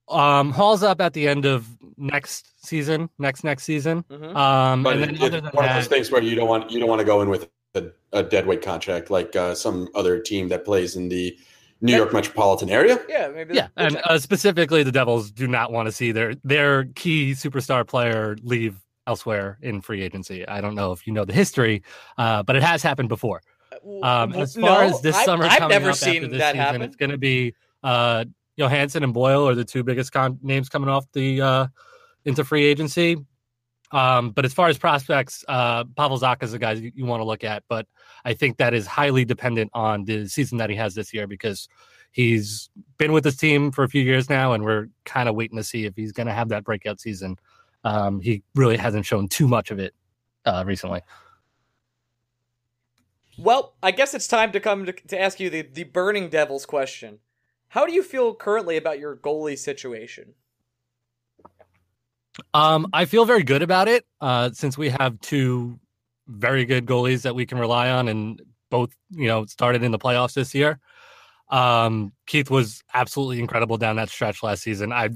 um, Hall's up at the end of next season, next next season. Mhm. Um, But and then it's other than one of those things where you don't want you don't want to go in with a, a dead weight contract like uh, some other team that plays in the New Yeah. York metropolitan area. yeah, maybe. yeah, and uh, specifically, the Devils do not want to see their their key superstar player leave elsewhere in free agency. I don't know if you know the history, uh, but it has happened before. Um, as far no, as this I- summer I've coming never up after seen this that season, happen. it's going to be uh, Johansson and Boyle are the two biggest con- names coming off the uh, into free agency. Um, but as far as prospects, uh, Pavel Zacha is the guy you, you want to look at, but I think that is highly dependent on the season that he has this year because he's been with this team for a few years now, and we're kind of waiting to see if he's going to have that breakout season. Um, he really hasn't shown too much of it uh, recently. Well, I guess it's time to come to, to ask you the, the burning devils question. How do you feel currently about your goalie situation? Um, I feel very good about it uh, since we have two very good goalies that we can rely on, and both you know started in the playoffs this year. Um, Keith was absolutely incredible down that stretch last season. I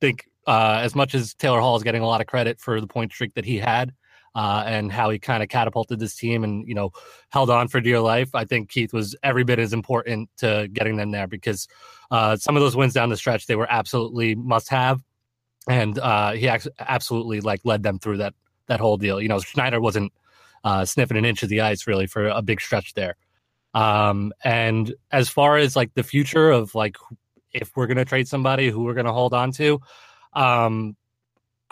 think uh, as much as Taylor Hall is getting a lot of credit for the point streak that he had uh, and how he kind of catapulted this team and you know held on for dear life. I think Keith was every bit as important to getting them there because uh, some of those wins down the stretch they were absolutely must have, and uh, he absolutely like led them through that that whole deal. You know, Schneider wasn't uh, sniffing an inch of the ice really for a big stretch there. Um, and as far as like the future of like if we're gonna trade somebody who we're gonna hold on to, um,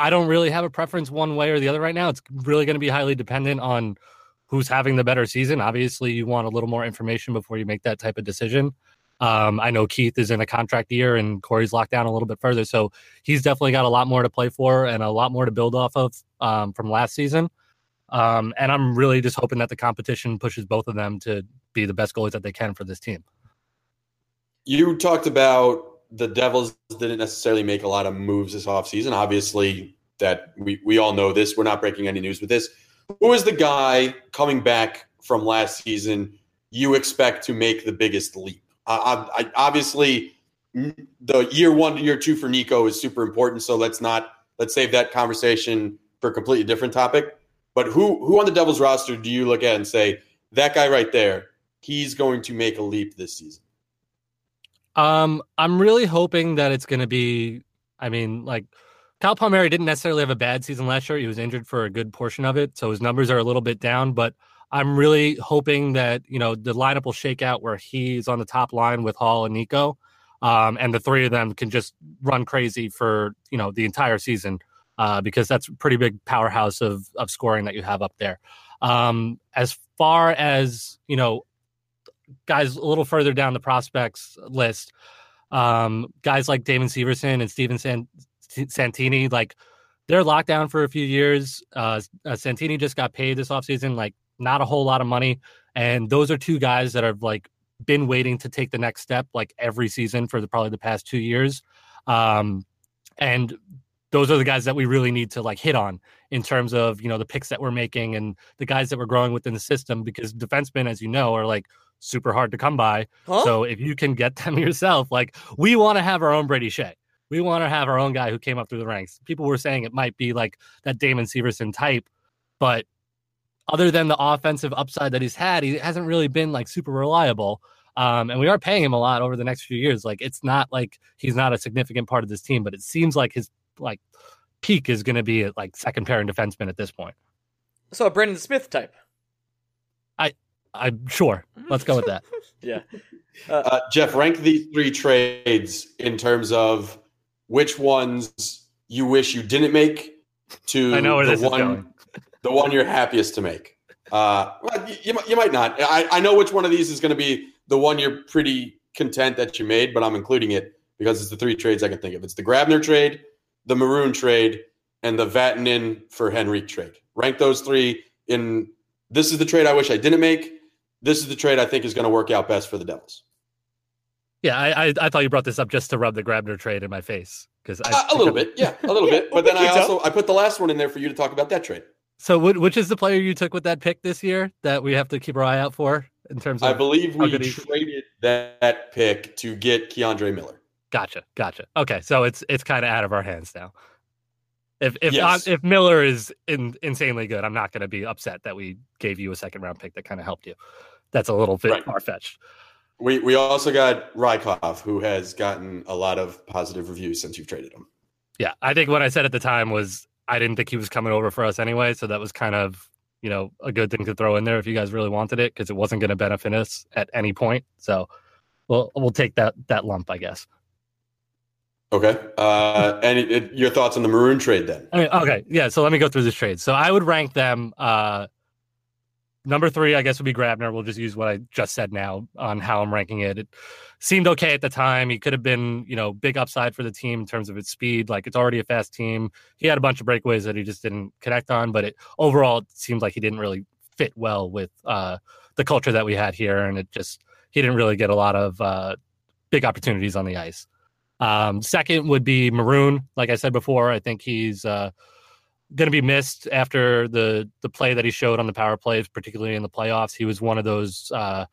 I don't really have a preference one way or the other right now. It's really going to be highly dependent on who's having the better season. Obviously, you want a little more information before you make that type of decision. Um, I know Keith is in a contract year and Corey's locked down a little bit further. So he's definitely got a lot more to play for and a lot more to build off of um, from last season. Um, and I'm really just hoping that the competition pushes both of them to be the best goalies that they can for this team. You talked about the Devils didn't necessarily make a lot of moves this offseason. Obviously, that we, we all know this. We're not breaking any news with this. Who is the guy coming back from last season you expect to make the biggest leap? Uh, I, obviously, the year one to year two for Nico is super important. So let's not let's save that conversation for a completely different topic. But who who on the Devils roster do you look at and say that guy right there? He's going to make a leap this season. Um, I'm really hoping that it's going to be. I mean, like Kyle Palmieri didn't necessarily have a bad season last year. He was injured for a good portion of it, so his numbers are a little bit down. But I'm really hoping that you know the lineup will shake out where he's on the top line with Hall and Nico, um, and the three of them can just run crazy for you know the entire season uh, because that's a pretty big powerhouse of of scoring that you have up there. Um, as far as you know, guys a little further down the prospects list, um, guys like Damon Severson and Steven San- Santini, like they're locked down for a few years. Uh, uh, Santini just got paid this offseason, like not a whole lot of money. And those are two guys that have like been waiting to take the next step like every season for the, probably the past two years. Um, and those are the guys that we really need to like hit on in terms of you know the picks that we're making and the guys that we're growing within the system because defensemen as you know are like super hard to come by. Huh? So if you can get them yourself, like we want to have our own Brady Skjei. We want to have our own guy who came up through the ranks. People were saying it might be like that Damon Severson type, but other than the offensive upside that he's had, he hasn't really been like super reliable. Um, and we are paying him a lot over the next few years. Like it's not like he's not a significant part of this team, but it seems like his like peak is going to be at like second pair and defenseman at this point. So a Brendan Smith type. I'm sure. Let's go with that. yeah. Uh, uh, Jeff, rank these three trades in terms of which ones you wish you didn't make to I know where the this one, is going. the one you're happiest to make. Uh, well, you, you might not. I, I know which one of these is going to be the one you're pretty content that you made, but I'm including it because it's the three trades I can think of. It's the Grabner trade, the Maroon trade, and the Vatanen for Henrique trade. Rank those three in this is the trade I wish I didn't make this is the trade I think is going to work out best for the Devils. Yeah, I, I, I thought you brought this up just to rub the Grabner trade in my face because uh, a little bit, yeah, a little bit. But then I also I put the last one in there for you to talk about that trade. So, which is the player you took with that pick this year that we have to keep our eye out for in terms of? I believe we traded that pick to get K'Andre Miller. Gotcha, gotcha. Okay, so it's it's kind of out of our hands now. If if yes. if Miller is in, insanely good, I'm not going to be upset that we gave you a second round pick that kind of helped you that's a little bit right. far fetched. We we also got Rykov, who has gotten a lot of positive reviews since you've traded him. Yeah, I think what I said at the time was I didn't think he was coming over for us anyway, so that was kind of you know a good thing to throw in there if you guys really wanted it because it wasn't going to benefit us at any point. So we'll we'll take that that lump, I guess. Okay. Uh, and it, it, your thoughts on the Maroon trade then? I mean, okay. Yeah. So let me go through this trade. So I would rank them. Uh, Number three, I guess, would be Grabner. We'll just use what I just said now on how I'm ranking it. It seemed okay at the time. He could have been, you know, big upside for the team in terms of its speed. Like it's already a fast team. He had a bunch of breakaways that he just didn't connect on, but it overall it seemed like he didn't really fit well with uh, the culture that we had here, and it just he didn't really get a lot of uh, big opportunities on the ice. Um, second would be Maroon. Like I said before, I think he's uh, going to be missed after the the play that he showed on the power plays, particularly in the playoffs. He was one of those. Uh,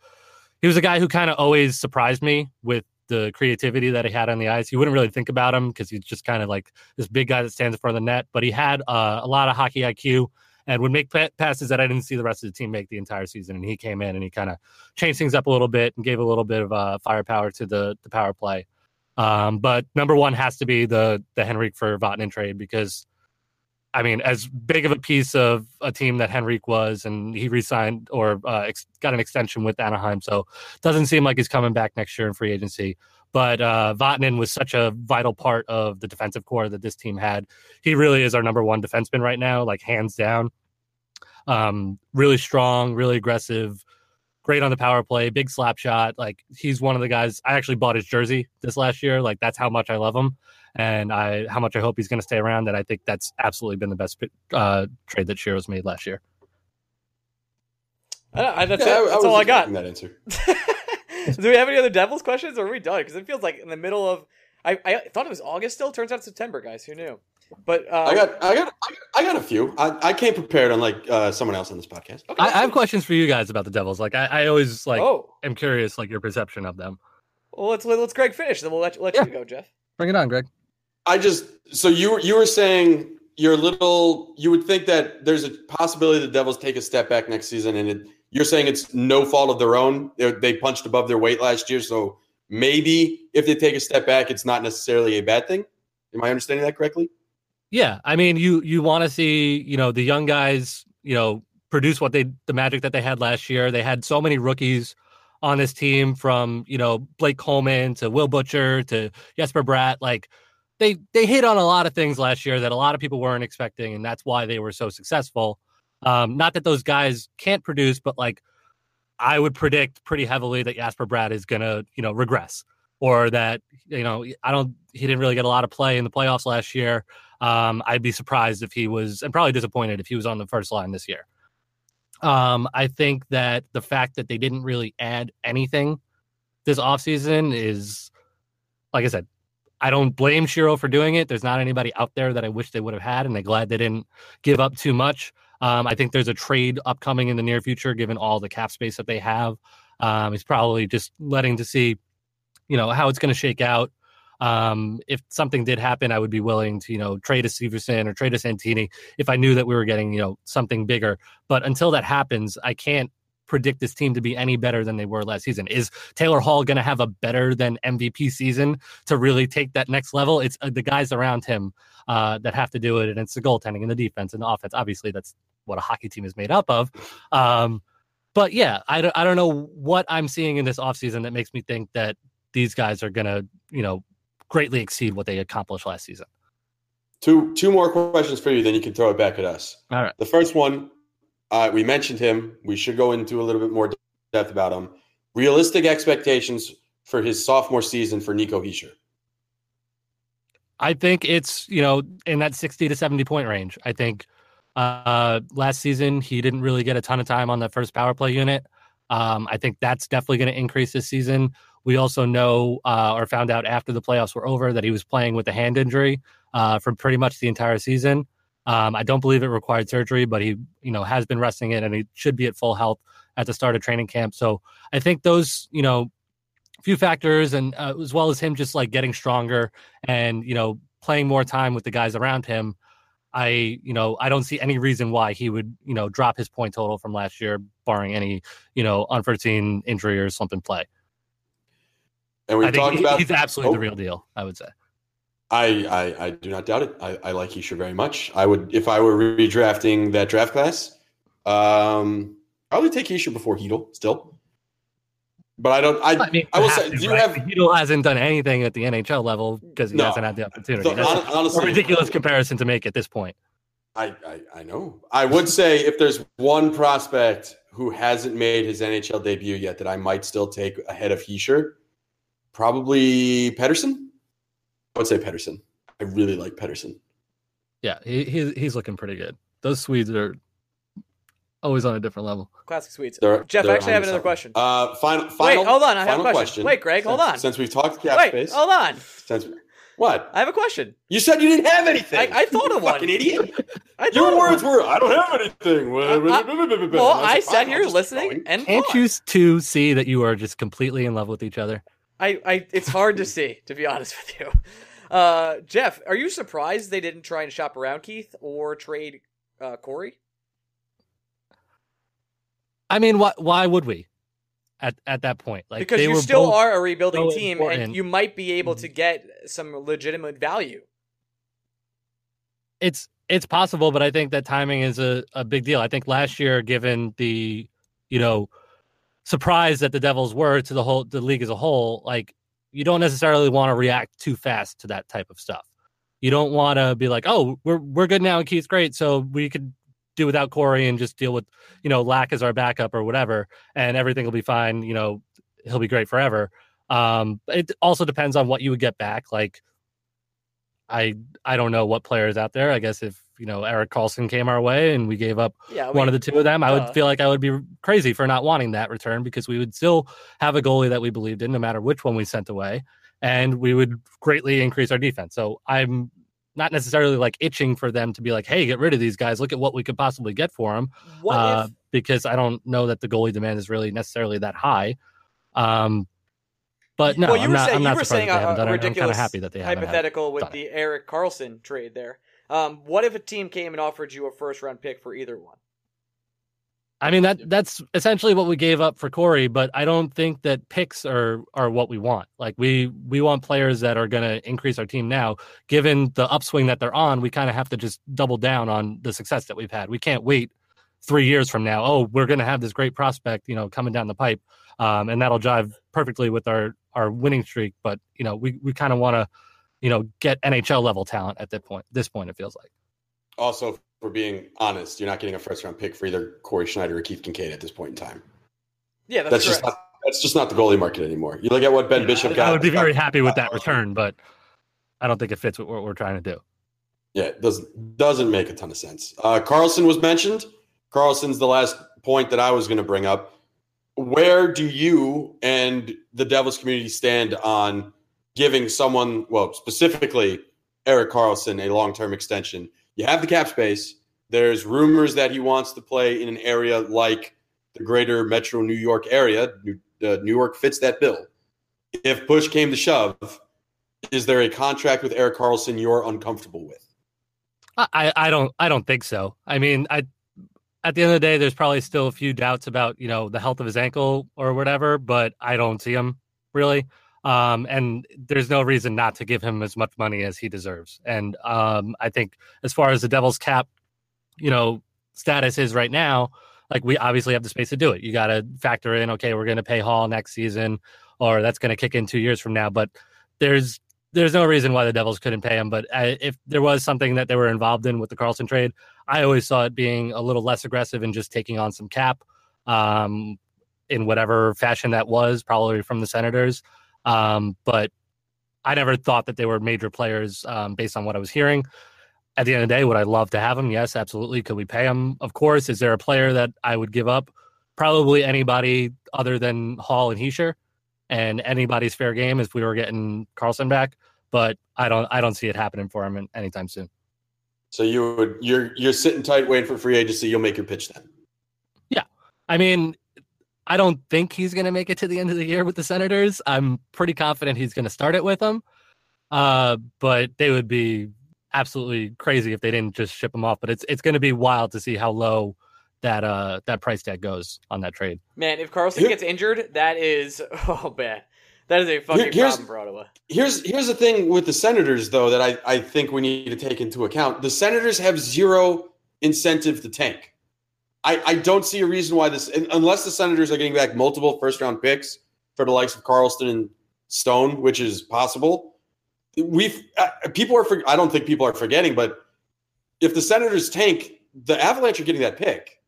he was a guy who kind of always surprised me with the creativity that he had on the ice. You wouldn't really think about him because he's just kind of like this big guy that stands in front of the net, but he had uh, a lot of hockey IQ and would make passes that I didn't see the rest of the team make the entire season. And he came in and he kind of changed things up a little bit and gave a little bit of uh, firepower to the the power play. Um, but number one has to be the the Henrique for Vatanen trade because I mean, as big of a piece of a team that Henrique was, and he resigned or uh, ex- got an extension with Anaheim, so doesn't seem like he's coming back next year in free agency. But uh, Vatanen was such a vital part of the defensive core that this team had. He really is our number one defenseman right now, like hands down. Um, really strong, really aggressive, great on the power play, big slap shot. Like he's one of the guys. I actually bought his jersey this last year. Like that's how much I love him and I how much I hope he's going to stay around. And I think that's absolutely been the best uh, trade that Shero's made last year. I, that's yeah, it. That's all I got. That answer. Do we have any other Devils questions, or are we done? Because it feels like in the middle of. I, I thought it was August still. Turns out September, guys. Who knew? But uh, I got I got I got a few. I, I came prepared, unlike uh, someone else on this podcast. Okay, I, I, have questions for you guys about the Devils. Like I, I always like oh. am curious, like your perception of them. Well, let's let's Greg finish, then we'll let let yeah. you go, Jeff. Bring it on, Greg. I just so you were you were saying you're a little you would think that there's a possibility the Devils take a step back next season, and it, you're saying it's no fault of their own. They, they punched above their weight last year, so maybe if they take a step back, it's not necessarily a bad thing. Am I understanding that correctly? Yeah, I mean, you you want to see you know the young guys you know produce what they the magic that they had last year. They had so many rookies on this team from you know Blake Coleman to Will Butcher to Jesper Bratt, like they they hit on a lot of things last year that a lot of people weren't expecting, and that's why they were so successful. Um, not that those guys can't produce, but like I would predict pretty heavily that Jesper Bratt is gonna you know regress, or that you know I don't he didn't really get a lot of play in the playoffs last year. Um, I'd be surprised if he was, and probably disappointed if he was on the first line this year. Um, I think that the fact that they didn't really add anything this offseason is, like I said, I don't blame Shero for doing it. There's not anybody out there that I wish they would have had, and I'm glad they didn't give up too much. Um, I think there's a trade upcoming in the near future, given all the cap space that they have. Um, he's probably just letting to see, you know, how it's going to shake out. Um, if something did happen, I would be willing to, you know, trade a Severson or trade a Santini if I knew that we were getting, you know, something bigger. But until that happens, I can't predict this team to be any better than they were last season. Is Taylor Hall going to have a better than MVP season to really take that next level? It's uh, the guys around him uh, that have to do it, and it's the goaltending and the defense and the offense. Obviously, that's what a hockey team is made up of. Um, but yeah, I don't, I don't know what I'm seeing in this offseason that makes me think that these guys are going to, you know, greatly exceed what they accomplished last season. Two two more questions for you, then you can throw it back at us. All right. The first one uh, we mentioned him. We should go into a little bit more depth about him. Realistic expectations for his sophomore season for Nico Hischier. I think it's you know in that sixty to seventy point range. I think uh, last season he didn't really get a ton of time on the first power play unit. Um, I think that's definitely going to increase this season. We also know uh, or found out after the playoffs were over that he was playing with a hand injury uh, for pretty much the entire season. Um, I don't believe it required surgery, but he, you know, has been resting it and he should be at full health at the start of training camp. So I think those, you know, few factors and uh, as well as him just like getting stronger and, you know, playing more time with the guys around him. I, you know, I don't see any reason why he would, you know, drop his point total from last year, barring any, you know, unforeseen injury or something play. And we talked about he's absolutely oh. the real deal. I would say. I, I, I do not doubt it. I, I like Hischier very much. I would if I were redrafting that draft class, um, probably take Hischier before Chytil still. But I don't. I, I, mean, I will say, do you right? have Chytil hasn't done anything at the NHL level because he no, hasn't had the opportunity. So, That's honestly, a ridiculous comparison to make at this point. I, I, I know. I would say if there's one prospect who hasn't made his NHL debut yet that I might still take ahead of Hischier, probably Pettersson. I would say Pettersson. I really like Pettersson. Yeah, he, he's he's looking pretty good. Those Swedes are always on a different level. Classic Swedes. They're, Jeff, they're actually, I have another question. Uh, final, final. Wait, hold on. I have a question. question. Wait, Greg, hold since, on. Since we've talked cap Wait, space. hold on. Since what? I have a question. You said you didn't have anything. I, I thought of one. Fucking idiot. Your words were, "I don't have anything." Uh, uh, well, I, I sat here listening, and can't you two see that you are just completely in love with each other? I, I it's hard to see, to be honest with you. Uh, Jeff, are you surprised they didn't try and shop around Keith or trade uh, Corey? I mean, why why would we? At at that point, like because you still are a rebuilding so team, and you might be able Mm-hmm. to get some legitimate value. it's it's possible, but I think that timing is a, a big deal. I think last year, given the you know surprise that the Devils were to the whole the league as a whole, like you don't necessarily want to react too fast to that type of stuff. You don't want to be like, oh, we're we're good now and Keith's great, so we could do without Corey and just deal with you know Lack as our backup or whatever, and everything will be fine. You know, he'll be great forever. Um, it also depends on what you would get back. Like, I I don't know what players out there. I guess if you know Erik Karlsson came our way and we gave up Yeah, one of the two of them, I would feel like I would be crazy for not wanting that return because we would still have a goalie that we believed in, no matter which one we sent away, and we would greatly increase our defense. So I'm not necessarily like itching for them to be like, "Hey, get rid of these guys. Look at what we could possibly get for them," What uh, if because I don't know that the goalie demand is really necessarily that high. Um, but no, well, you I'm were not. saying I'm you not were saying a, a it. I'm kind ridiculous of happy that they hypothetical with it. the Erik Karlsson trade there. Um, what if a team came and offered you a first round pick for either one? I mean that that's essentially what we gave up for Corey, but I don't think that picks are are what we want. Like we we want players that are going to increase our team now. Given the upswing that they're on, we kind of have to just double down on the success that we've had. We can't wait three years from now. Oh, we're going to have this great prospect, you know, coming down the pipe, um, and that'll jive perfectly with our our winning streak. But you know, we we kind of want to, you know, get NHL level talent at that point. This point, it feels like. Also, for being honest, you're not getting a first round pick for either Corey Schneider or Keith Kinkaid at this point in time. Yeah, that's, That's, just not that's just not the goalie market anymore. You look at what Ben Bishop got. I would be very happy with that return, but I don't think it fits with what we're, we're trying to do. Yeah, it doesn't doesn't make a ton of sense. Uh, Karlsson was mentioned. Karlsson's the last point that I was going to bring up. Where do you and the Devils community stand on giving someone, well, specifically Erik Karlsson, a long term extension? You have the cap space. There's rumors that he wants to play in an area like the greater metro New York area. New, uh, New York fits that bill. If push came to shove, is there a contract with Erik Karlsson you're uncomfortable with? I, I don't I don't think so. I mean, I at the end of the day, there's probably still a few doubts about you know the health of his ankle or whatever, but I don't see him really. Um, and there's no reason not to give him as much money as he deserves. And um, I think as far as the Devils cap, you know, status is right now, like we obviously have the space to do it. You got to factor in, okay, we're going to pay Hall next season, or that's going to kick in two years from now. But there's there's no reason why the Devils couldn't pay him. But uh, if there was something that they were involved in with the Karlsson trade, I always saw it being a little less aggressive and just taking on some cap um, in whatever fashion that was, probably from the Senators. Um, but I never thought that they were major players um, based on what I was hearing. At the end of the day, would I love to have them? Yes, absolutely. Could we pay them? Of course. Is there a player that I would give up? Probably anybody other than Hall and Hischier, and anybody's fair game if we were getting Karlsson back. But I don't, I don't see it happening for him anytime soon. So you would you're you're sitting tight waiting for free agency. You'll make your pitch then. Yeah, I mean, I don't think he's going to make it to the end of the year with the Senators. I'm pretty confident he's going to start it with them. Uh, but they would be absolutely crazy if they didn't just ship him off. But it's it's going to be wild to see how low that uh that price tag goes on that trade. Man, if Karlsson Here- gets injured, that is oh man, that is a fucking here's- problem for Ottawa. Here's here's the thing with the Senators though that I, I think we need to take into account. The Senators have zero incentive to tank. I, I don't see a reason why this unless the Senators are getting back multiple first round picks for the likes of Karlsson and Stone, which is possible. We've uh, people are for, I don't think people are forgetting, but if the Senators tank, the Avalanche are getting that pick.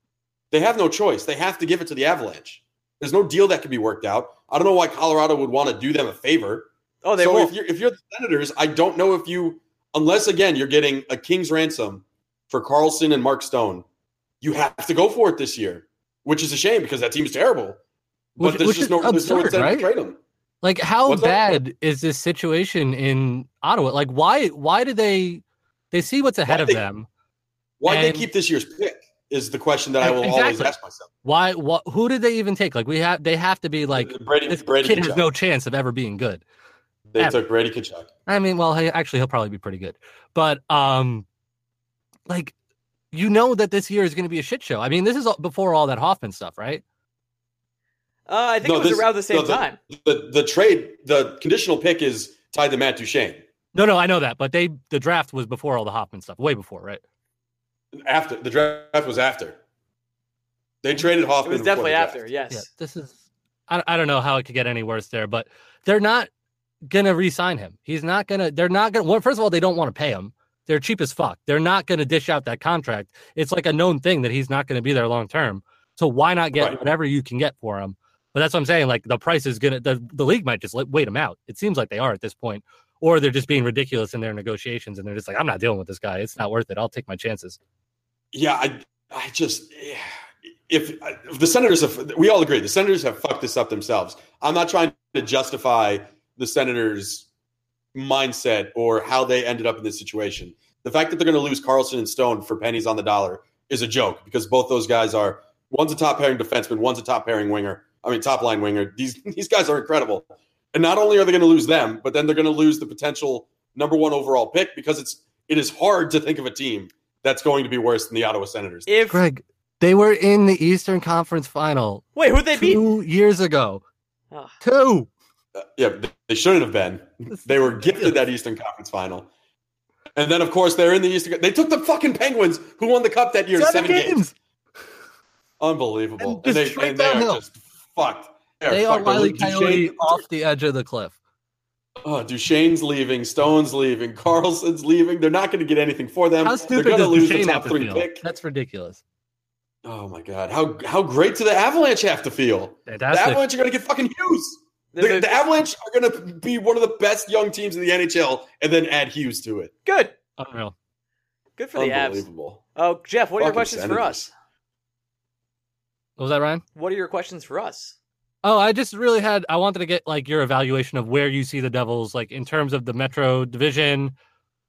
They have no choice. They have to give it to the Avalanche. There's no deal that can be worked out. I don't know why Colorado would want to do them a favor. Oh, they so won't. if you're if you're the Senators, I don't know if you unless again you're getting a king's ransom for Karlsson and Mark Stone, you have to go for it this year, which is a shame because that team is terrible. But Which- there's which just is no there's no absurd, incentive right? to trade them. Like how What's bad is this situation in Ottawa? Like why why do they they see what's ahead Why of they- them? Why they keep this year's pick? is the question that I will Exactly. always ask myself. Why? What? Who did they even take? Like we have, they have to be like Brady, this Brady kid has no chance of ever being good. they ever. took Brady Kachuk. I mean, well, hey, actually, he'll probably be pretty good, but um, like you know that this year is going to be a shit show. I mean, this is before all that Hoffman stuff, right? Uh, I think No, it was this- around the same no, the- time. The the trade, the conditional pick is tied to Matt Duchene. No, no, I know that, but they the draft was before all the Hoffman stuff, way before, right? After the draft was after. They traded Hoffman. It was definitely after. draft. Yes. Yeah, this is. I, I don't know how it could get any worse there, but they're not gonna re-sign him. He's not gonna. They're not gonna. Well, first of all, they don't want to pay him. They're cheap as fuck. They're not gonna dish out that contract. It's like a known thing that he's not gonna be there long term. So why not get Right. whatever you can get for him? But that's what I'm saying. Like the price is gonna. The, the league might just wait him out. It seems like they are at this point, or they're just being ridiculous in their negotiations, and they're just like, I'm not dealing with this guy. It's not worth it. I'll take my chances. Yeah, I, I just if, if the Senators have, we all agree the Senators have fucked this up themselves. I'm not trying to justify the Senators' mindset or how they ended up in this situation. The fact that they're going to lose Karlsson and Stone for pennies on the dollar is a joke because both those guys are one's a top pairing defenseman, one's a top pairing winger. I mean, top line winger. These these guys are incredible. And not only are they going to lose them, but then they're going to lose the potential number one overall pick because it's it is hard to think of a team that's going to be worse than the Ottawa Senators. If Greg, they were in the Eastern Conference Final wait, who'd they beat? two years ago. Oh. Two. Uh, yeah, they shouldn't have been. They were gifted that Eastern Conference final. And then, of course, they're in the Eastern. They took the fucking Penguins, who won the cup that year, Seven seven, games. games. Unbelievable. And And, they, just and they are just fucked. They are fucked. Wiley Duchene- Coyote off the edge of the cliff. Oh, Duchene's leaving. Stone's leaving. Karlsson's leaving. They're not going to get anything for them. How they're stupid going to lose the top to three feel? pick. That's ridiculous. Oh my god, how how great do the Avalanche have to feel? The Avalanche are going to get fucking Hughes. The, There's a- the Avalanche are going to be one of the best young teams in the NHL, and then add Hughes to it. Good. Unreal. Good for the Avs. Unbelievable. Oh, Jeff, what are your Fucking questions for us? What was that, Ryan? What are your questions for us? Oh, I just really had I wanted to get like your evaluation of where you see the Devils, like in terms of the Metro division.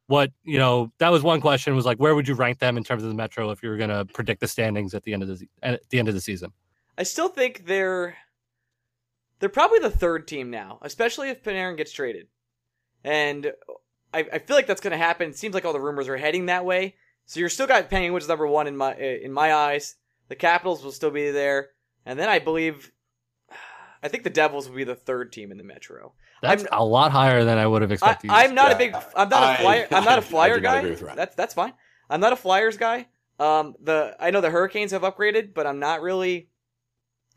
What you know, that was one question. Was like, where would you rank them in terms of the Metro if you were going to predict the standings at the end of the se- at the end of the season? I still think they're they're probably the third team now, especially if Panarin gets traded. And I, I feel like that's going to happen. It seems like all the rumors are heading that way. So you're still got Penguins number one in my in my eyes. The Capitals will still be there, and then I believe I think the Devils will be the third team in the Metro. That's I'm- a lot higher than I would have expected. you I'm not Yeah, a big. I'm not a I- flyer. I'm not a flyer do not guy. agree with Ryan. That's that's fine. I'm not a Flyers guy. Um, the I know the Hurricanes have upgraded, but I'm not really.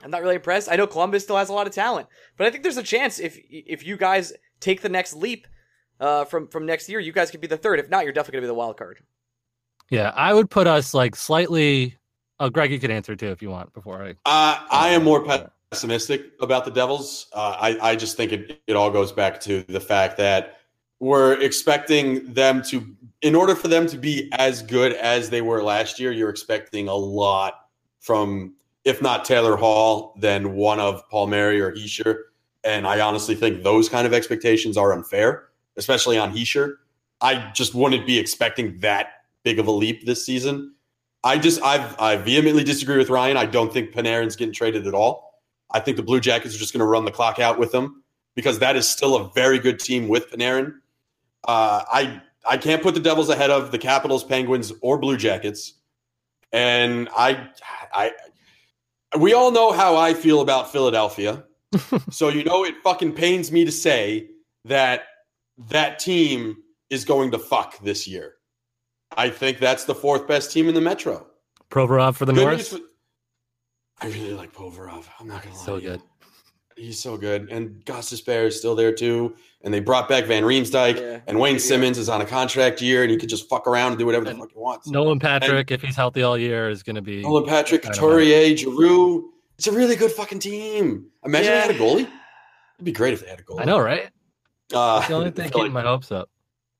I'm not really impressed. I know Columbus still has a lot of talent, but I think there's a chance if if you guys take the next leap uh, from from next year, you guys could be the third. If not, you're definitely gonna be the wild card. Yeah, I would put us like slightly. Oh, Greg, you could answer too if you want before I. Uh, I am more pessimistic about the Devils. Uh, I, I just think it, it all goes back to the fact that we're expecting them to, in order for them to be as good as they were last year, you're expecting a lot from, if not Taylor Hall, then one of Palmieri or Hischier. And I honestly think those kind of expectations are unfair, especially on Hischier. I just wouldn't be expecting that big of a leap this season. I just I've I vehemently disagree with Ryan. I don't think Panarin's getting traded at all. I think the Blue Jackets are just going to run the clock out with him because that is still a very good team with Panarin. Uh, I I can't put the Devils ahead of the Capitals, Penguins, or Blue Jackets. And I I we all know how I feel about Philadelphia. so you know it fucking pains me to say that that team is going to fuck this year. I think that's the fourth best team in the Metro. Provorov for the Good North. for- I really like Provorov. I'm not gonna lie. So good. He's so good. And Gostisbehere is still there too. And they brought back Van Riemsdyk. Yeah. And Wayne Yeah. Simmonds is on a contract year and he could just fuck around and do whatever the fuck he wants. Nolan Patrick, if he's healthy all year, is going to be. Nolan Patrick, I don't Couturier, Giroux. It's a really good fucking team. Imagine Yeah. they had a goalie. It'd be great if they had a goalie. I know, right? Uh, That's the only thing feel keeping like, my hopes up.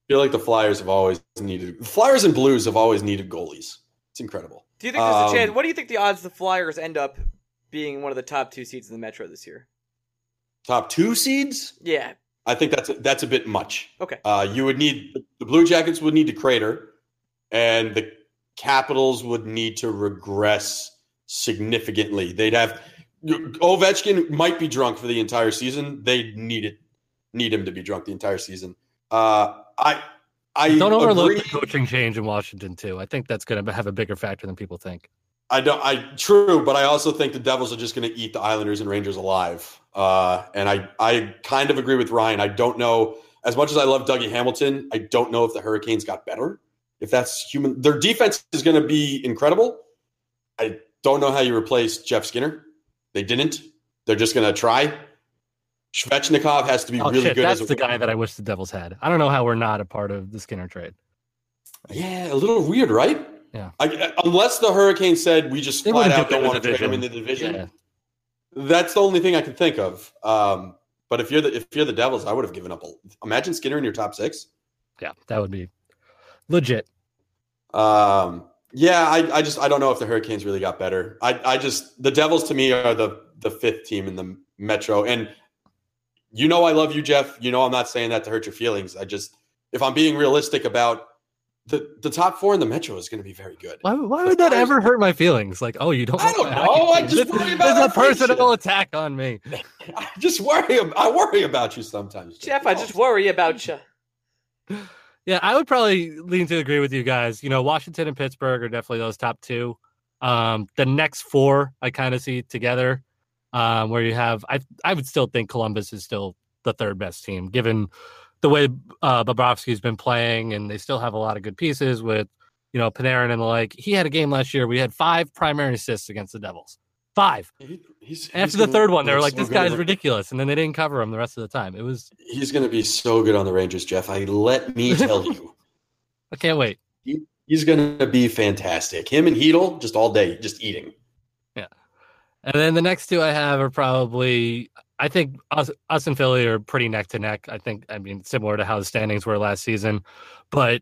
feel like the Flyers have always needed. The Flyers and Blues have always needed goalies. It's incredible. Do you think there's a Um, chance? What do you think the odds the Flyers end up being one of the top two seeds in the Metro this year? Top two seeds? Yeah. I think that's a, that's a bit much. Okay. Uh, you would need the Blue Jackets would need to crater, and the Capitals would need to regress significantly. They'd have Ovechkin might be drunk for the entire season. They need it, need him to be drunk the entire season. Uh, I I Don't overlook agree. the coaching change in Washington too. I think that's going to have a bigger factor than people think. I don't. I true, but I also think the Devils are just going to eat the Islanders and Rangers alive. Uh, and I I kind of agree with Ryan. I don't know as much as I love Dougie Hamilton. I don't know if the Hurricanes got better. If that's human, their defense is going to be incredible. I don't know how you replace Jeff Skinner. They didn't. They're just going to try. Svechnikov has to be Oh really shit, good. that's as a, the guy that I wish the Devils had. I don't know how we're not a part of the Skinner trade. Yeah, a little weird, right? Yeah. I, unless the Hurricanes said we just They flat out don't want to trade him in the division. division. Yeah. That's the only thing I can think of. Um, but if you're the if you're the Devils, I would have given up. A, imagine Skinner in your top six. Yeah, that would be legit. Um, yeah, I, I just I don't know if the Hurricanes really got better. I I just the Devils to me are the the fifth team in the Metro, and you know I love you, Jeff. You know I'm not saying that to hurt your feelings. I just if I'm being realistic about the the top four in the Metro is going to be very good. Why, why would that ever hurt my feelings? Like, oh, you don't. I don't know. I just worry about This is a personal attack on me. I just worry. I worry about you sometimes, Jeff, I just worry about you. Yeah, I would probably lean to agree with you guys. You know, Washington and Pittsburgh are definitely those top two. Um, the next four I kind of see together, um, where you have I I would still think Columbus is still the third best team, given the way uh, Bobrovsky's been playing, and they still have a lot of good pieces with you know Panarin and the like. He had a game last year. We had five primary assists against the Devils. Five. He- he's, After he's the third one, they were like, so "This guy's ridiculous," and then they didn't cover him the rest of the time. It was He's going to be so good on the Rangers, Jeff. I let me tell you, I can't wait. he's going to be fantastic. Him and Chytil just all day, just eating. Yeah. And then the next two I have are probably I think us, us and Philly are pretty neck to neck. I think I mean similar to how the standings were last season, but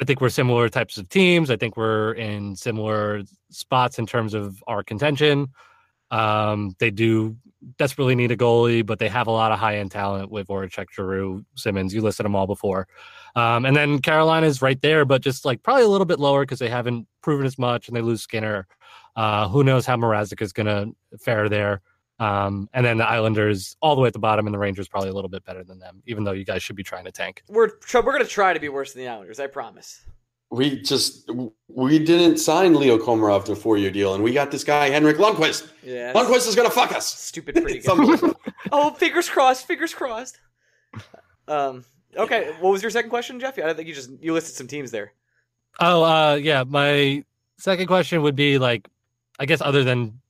I think we're similar types of teams. I think we're in similar spots in terms of our contention. Um, they do desperately need a goalie, but they have a lot of high end talent with Voracek, Giroux, Simmonds. You listed them all before. Um, and then Carolina's right there, but just like probably a little bit lower because they haven't proven as much and they lose Skinner. Uh, who knows how Mrazek is going to fare there. Um, and then the Islanders all the way at the bottom, and the Rangers probably a little bit better than them, even though you guys should be trying to tank. We're tr- we're gonna try to be worse than the Islanders. I promise. We just we didn't sign Leo Komarov to a four year deal, and we got this guy Henrik Lundqvist. Yeah. Lundqvist is going to fuck us. Stupid pretty It's good. unbelievable. oh, fingers crossed. Fingers crossed. Um. Okay. What was your second question, Jeff? I think you just you listed some teams there. Oh, uh, yeah. My second question would be like, I guess other than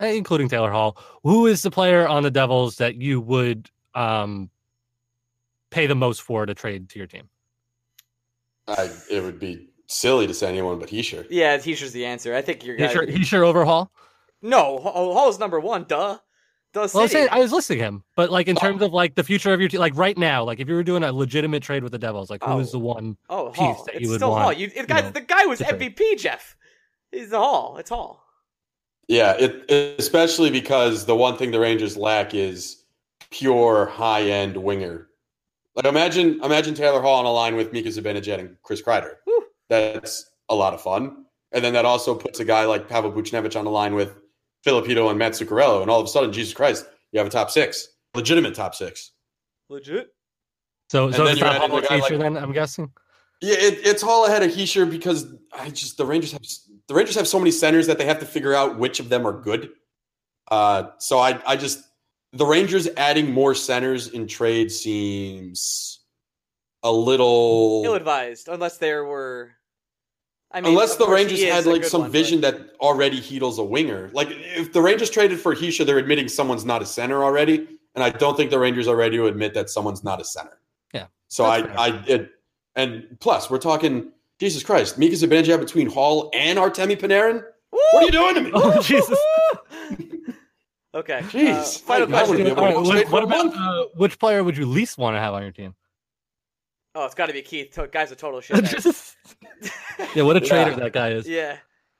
including Taylor Hall, who is the player on the Devils that you would um pay the most for to trade to your team? I, it would be silly to say anyone but Hischier. Yeah, Hischier's the answer. I think you're He gonna. sure, he sure over Hall. No, Hall Hall's number one. Duh. Duh. Well, I, City. I was listing him, but like in terms of like the future of your team, like right now, like if you were doing a legitimate trade with the Devils, like who is Oh. the one? oh, piece Hall. that It's you would still want, Hall. You, the guy, know, the guy was to trade. MVP. Jeff. He's the Hall. It's Hall. Yeah, it, especially because the one thing the Rangers lack is pure high end winger. Like imagine imagine Taylor Hall on a line with Mika Zibanejad and Chris Kreider. Whew. That's a lot of fun. And then that also puts a guy like Pavel Buchnevich on a line with Filipino and Matt Zuccarello, and all of a sudden, Jesus Christ, you have a top six, legitimate top six. Legit. So, And so then it's not Hall a guy future like- then. I'm guessing. Yeah, it, it's Hall ahead of Hischier because I just the Rangers have the Rangers have so many centers that they have to figure out which of them are good. Uh, so I I just the Rangers adding more centers in trade seems a little Ill advised, unless there were. I mean, unless the Rangers had like some one, but- vision that already Chytil's a winger. Like if the Rangers traded for Hischier, they're admitting someone's not a center already, and I don't think the Rangers are ready to admit that someone's not a center. Yeah, So I fair. I it, and plus we're talking Jesus Christ, Mika Zibanejad between Hall and Artemi Panarin. What are you doing to me? Oh Jesus! okay. uh, Jeez. final I- I question. wouldn't be able All to right, what, what about uh, which player would you least want to have on your team? Oh, it's got to be Keith. To- Guy's a total shit. yeah, what a traitor Yeah. that guy is. yeah,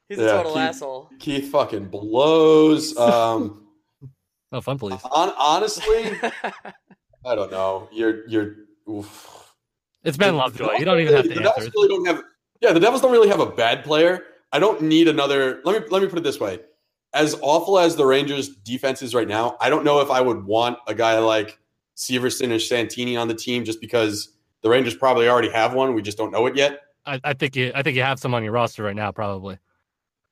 he's a total Keith- asshole. Keith fucking blows. Um, Oh, fun police. on, honestly, I don't know. You're you're. Oof. It's Ben Lovejoy. You don't even have to really- the answer. Really don't have Yeah, the Devils don't really have a bad player. I don't need another. Let me let me put it this way: as awful as the Rangers' defense is right now, I don't know if I would want a guy like Severson or Santini on the team just because the Rangers probably already have one. We just don't know it yet. I, I think you I think you have some on your roster right now, probably.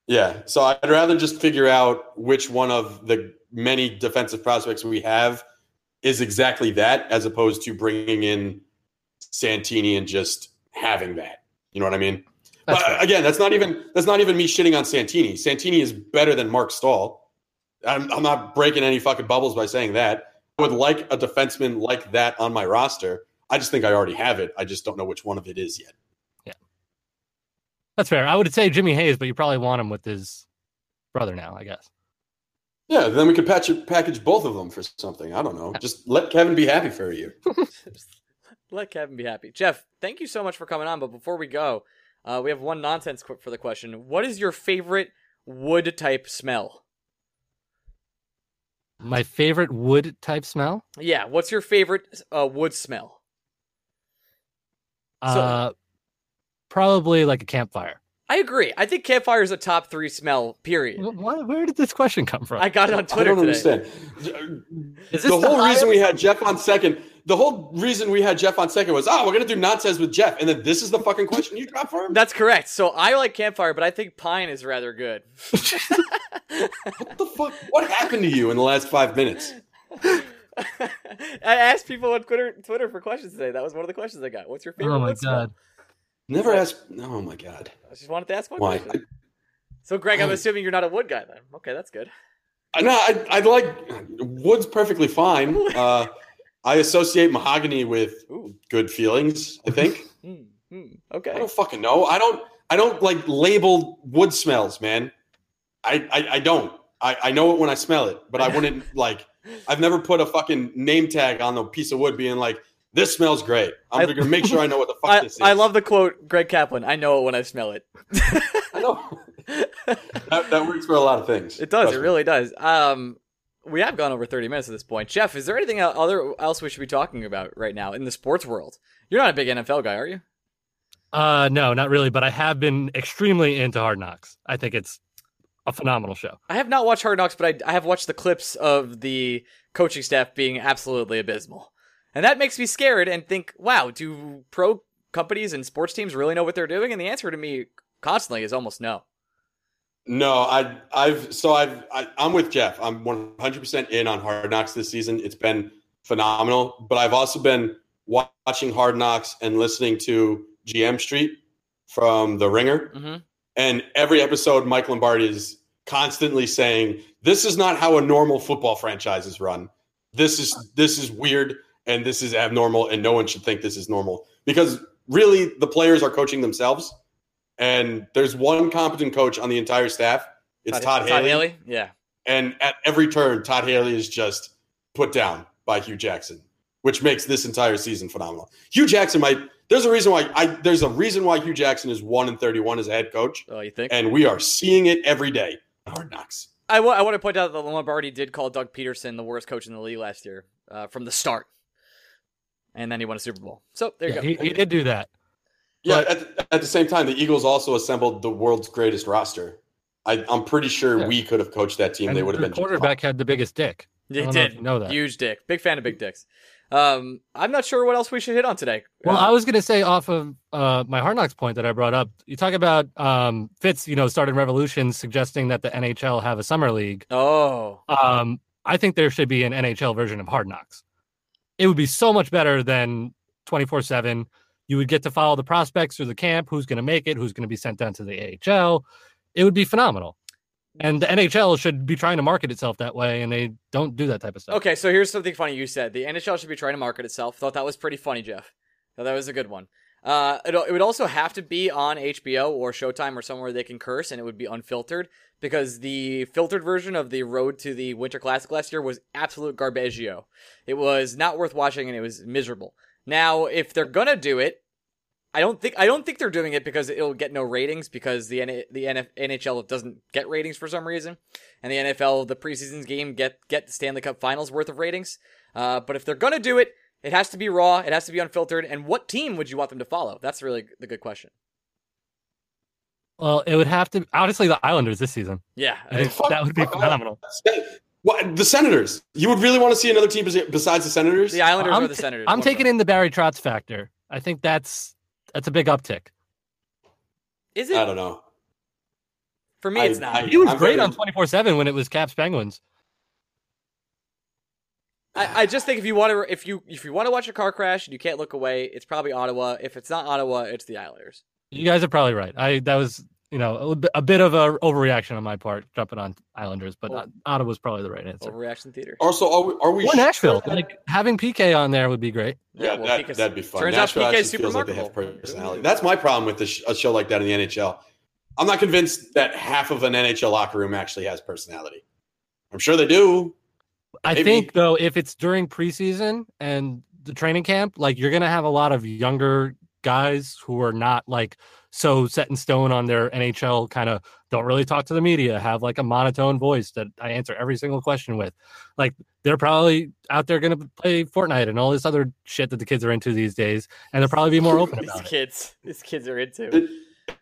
Yeah, so I'd rather just figure out which one of the many defensive prospects we have is exactly that, as opposed to bringing in Santini and just having that. You know what I mean? That's but again, that's not even that's not even me shitting on Santini. Santini is better than Marc Staal. I'm, I'm not breaking any fucking bubbles by saying that. I would like a defenseman like that on my roster. I just think I already have it. I just don't know which one of it is yet. Yeah, that's fair. I would say Jimmy Hayes, but you probably want him with his brother now, I guess. Yeah, then we could patch package both of them for something. I don't know. Just let Kevin be happy for a year. Let Kevin be happy. Jeff, thank you so much for coming on. But before we go, uh, we have one nonsense quick for the question. What is your favorite wood type smell? My favorite wood type smell? Yeah, what's your favorite uh, wood smell? So- uh probably like a campfire. I agree. I think campfire is a top three smell. Period. Why- where did this question come from? I got it on Twitter. I Twitter don't today. understand. Is this the the whole highest- reason we had Jeff on second, the whole reason we had Jeff on second was, oh, we're gonna do nonsense with Jeff, and then this is the fucking question you dropped for him. That's correct. So I like campfire, but I think pine is rather good. What the fuck? What happened to you in the last five minutes? I asked people on Twitter Twitter for questions today. That was one of the questions I got. What's your favorite Oh my wood smell? god. Never asked. Oh my god. I just wanted to ask one Why? question. So, Greg, I'm assuming you're not a wood guy then. Okay, that's good. No, I I like wood's perfectly fine. Uh, I associate mahogany with Ooh. good feelings. I think. Hmm, hmm, I don't fucking know. I don't. I don't like label wood smells, man. I I, I don't. I, I know it when I smell it, but I wouldn't like. I've never put a fucking name tag on the piece of wood, being like, "This smells great." I'm I- gonna make sure I know what the fuck I, this is. I love the quote, Greg Kaplan. I know it when I smell it. I know. that, that works for a lot of things. It does. It me. really does. Um, we have gone over 30 minutes at this point. Jeff, is there anything other else we should be talking about right now in the sports world? You're not a big NFL guy, are you? Uh no, not really, but I have been extremely into Hard Knocks. I think it's a phenomenal show. I have not watched Hard Knocks, but I, I have watched the clips of the coaching staff being absolutely abysmal. And that makes me scared and think, wow, do pro companies and sports teams really know what they're doing? And the answer to me constantly is almost no. No, I, I've so I've I, I'm with Jeff. I'm 100 percent in on Hard Knocks this season. It's been phenomenal, but I've also been watching Hard Knocks and listening to GM Street from The Ringer. hmm And every episode, Mike Lombardi is constantly saying, "This is not how a normal football franchise is run. This is this is weird and this is abnormal, and no one should think this is normal because really the players are coaching themselves, and there's one competent coach on the entire staff. It's Todd, Haley, Todd Haley. Yeah. and at every turn, Todd Haley is just put down by Hue Jackson, which makes this entire season phenomenal. Hue Jackson might. There's a reason why I. There's a reason why Hue Jackson is one and thirty-one as a head coach Oh, you think? and we are seeing it every day. Hard knocks. I want to point out that Lombardi did call Doug Pederson the worst coach in the league last year uh, from the start. And then he won a Super Bowl. So there you Yeah, go. he, he did do that. Yeah. At, at the same time, the Eagles also assembled the world's greatest roster. I, I'm pretty sure Yeah. we could have coached that team. And they would have the been quarterback had the biggest dick. He I don't know did. you know that. Huge dick. Big fan of big dicks. Um, I'm not sure what else we should hit on today. Well, Uh, I was going to say off of uh, my Hard Knocks point that I brought up. You talk about um, Fitz, you know, started revolutions suggesting that the NHL have a summer league. oh, Um, I think there should be an NHL version of Hard Knocks. It would be so much better than 24 7. You would get to follow the prospects through the camp, who's going to make it, who's going to be sent down to the AHL. It would be phenomenal. And the NHL should be trying to market itself that way, and they don't do that type of stuff. okay. So here's something funny you said. The NHL should be trying to market itself. Thought that was pretty funny, Jeff. Thought that was a good one. Uh, it, it would also have to be on HBO or Showtime or somewhere they can curse, and it would be unfiltered because the filtered version of the Road to the Winter Classic last year was absolute garbaggio. It was not worth watching, and it was miserable. Now, if they're gonna do it, I don't think I don't think they're doing it because it'll get no ratings because the N- the NF- NHL doesn't get ratings for some reason, and the NFL the preseason's game get get the Stanley Cup Finals worth of ratings. Uh, but if they're gonna do it, it has to be raw. It has to be unfiltered. And what team would you want them to follow? That's really the good question. Well, it would have to honestly the Islanders this season. Yeah, I think that would be phenomenal. What, the Senators. You would really want to see another team besides the Senators? the Islanders I'm or the t- Senators. I'm taking in the Barry Trotz factor. I think that's that's a big uptick. Is it? I don't know. for me? I- It's not. I- He was I'm great very- on 24 7 when it was Caps Penguins. I, I just think if you want to, if you if you want to watch a car crash and you can't look away, it's probably Ottawa. If it's not Ottawa, it's the Islanders. You guys are probably right. I that was you know a, bit- a bit of a overreaction on my part jumping on Islanders, but Oh. Ottawa's probably the right answer. Overreaction theater. Also, are we, are we Or Nashville, that- like having PK on there would be great. Yeah, well, that, because- that'd be fun. Turns out Nashville PK actually super feels like they have personality. That's my problem with the a show like that in the NHL. I'm not convinced that half of an NHL locker room actually has personality. I'm sure they do. I Maybe. think though, if it's during preseason and the training camp, like you're gonna have a lot of younger guys who are not like so set in stone on their NHL kind of don't really talk to the media, have like a monotone voice that I answer every single question with. Like they're probably out there gonna play Fortnite and all this other shit that the kids are into these days, and they'll probably be more open These about it. kids, these kids are into. It-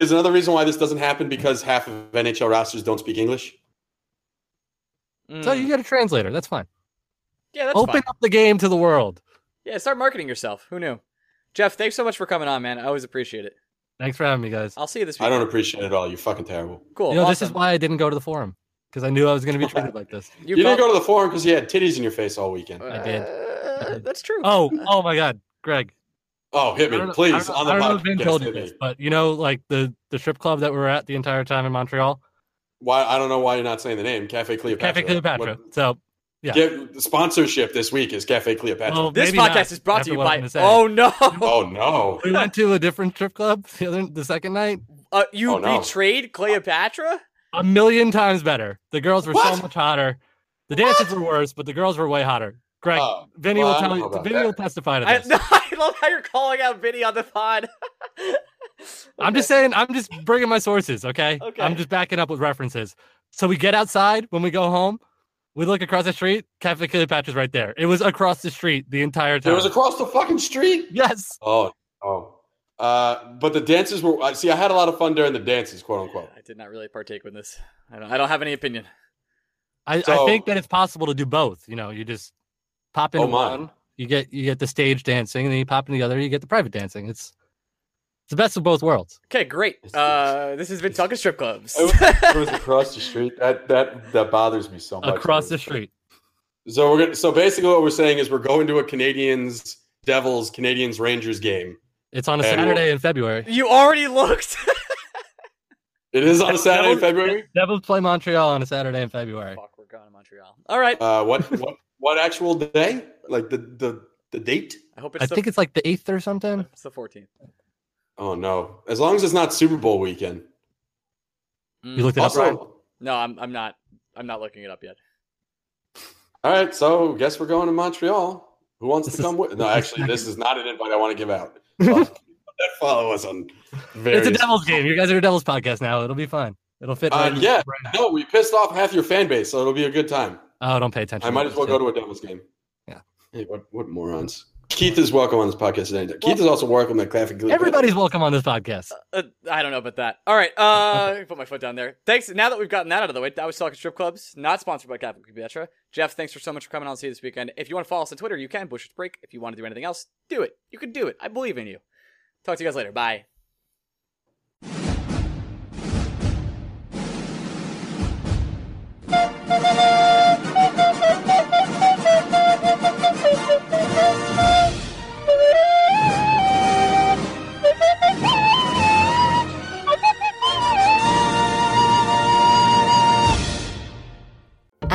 Is another reason why this doesn't happen because half of NHL rosters don't speak English? Mm. So you get a translator, that's fine. yeah, that's Open fine. up the game to the world. Yeah, start marketing yourself. Who knew? Jeff, thanks so much for coming on, man. I always appreciate it. Thanks for having me, guys. I'll see you this week. I don't appreciate it at all. You're fucking terrible. Cool. you know, this is why I didn't go to the forum because I knew I was going to be treated like this. You, didn't go to the forum because you had titties in your face all weekend. I did. Uh, that's true. Oh, oh my God, Greg! oh, hit me, please, I don't, on the I don't know if podcast. Ben told you this, but you know, like the the strip club that we were at the entire time in Montreal, Why? I don't know why you're not saying the name. Cafe Cleopatra. Cafe Cleopatra. What- So yeah. Get the sponsorship this week is Cafe Cleopatra. Well, this podcast not, is brought after to you by. Oh no! oh no! we went to a different strip club the other the second night. Uh, you Oh, no. betrayed Cleopatra? A million times better. The girls were What? so much hotter. The dances were worse, but the girls were way hotter. Greg, Oh, Vinny well, will tell you. know Vinny that. will testify to I, this. no, I love how you're calling out Vinny on the pod. I'm just saying. I'm just bringing my sources. Okay? Okay. I'm just backing up with references. So we get outside when we go home. We look across the street. Cafe Cleopatra's right there. It was across the street the entire time. It was across the fucking street. yes. Oh, oh. Uh, but the dances were. I See, I had a lot of fun during the dances, quote unquote. I did not really partake in this. I don't. I don't have any opinion. I, I think that it's possible to do both. You know, you just pop into Oh, my. one, you get you get the stage dancing, and then you pop into the other, you get the private dancing. It's it's the best of both worlds. Okay, great. Uh, this has been talking strip clubs. It was, across the street. That that that bothers me so much. Across the street. So we're gonna, so basically what we're saying is we're going to a Canadians Devils Canadians Rangers game. It's on a And Saturday in February. you already looked. It is on a Saturday in February. Devils play Montreal on a Saturday in February. Fuck, we're going to Montreal. All right. Uh, what what what actual day? Like the the the date? I hope it's. I the, think it's like the eighth or something. it's the 14th. Oh no! As long as it's not Super Bowl weekend. You looked it up, Brian? No, I'm. I'm not. I'm not looking it up yet. all right. So guess we're going to Montreal. Who wants This to is- come with? No, actually, this is not an invite I want to give out. That follow us on. Various... It's a Devils game. You guys are a Devils podcast now. It'll be fun. It'll fit. Uh, right in- yeah. right- No, we pissed off half your fan base, so it'll be a good time. Oh, don't pay attention. I might as well go to a Devils game. Yeah. Hey, what what morons? Keith is welcome on this podcast today. Keith is also welcome at Classic. Everybody's welcome on this podcast. Uh, I don't know about that. All right. Uh, put my foot down there. Thanks. Now that we've gotten that out of the way, that was talking strip clubs, not sponsored by Cafe Cleopatra. Jeff, thanks for so much for coming on and see you this weekend. If you want to follow us on Twitter, you can. Bush's break. If you want to do anything else, do it. You can do it. I believe in you. Talk to you guys later. Bye.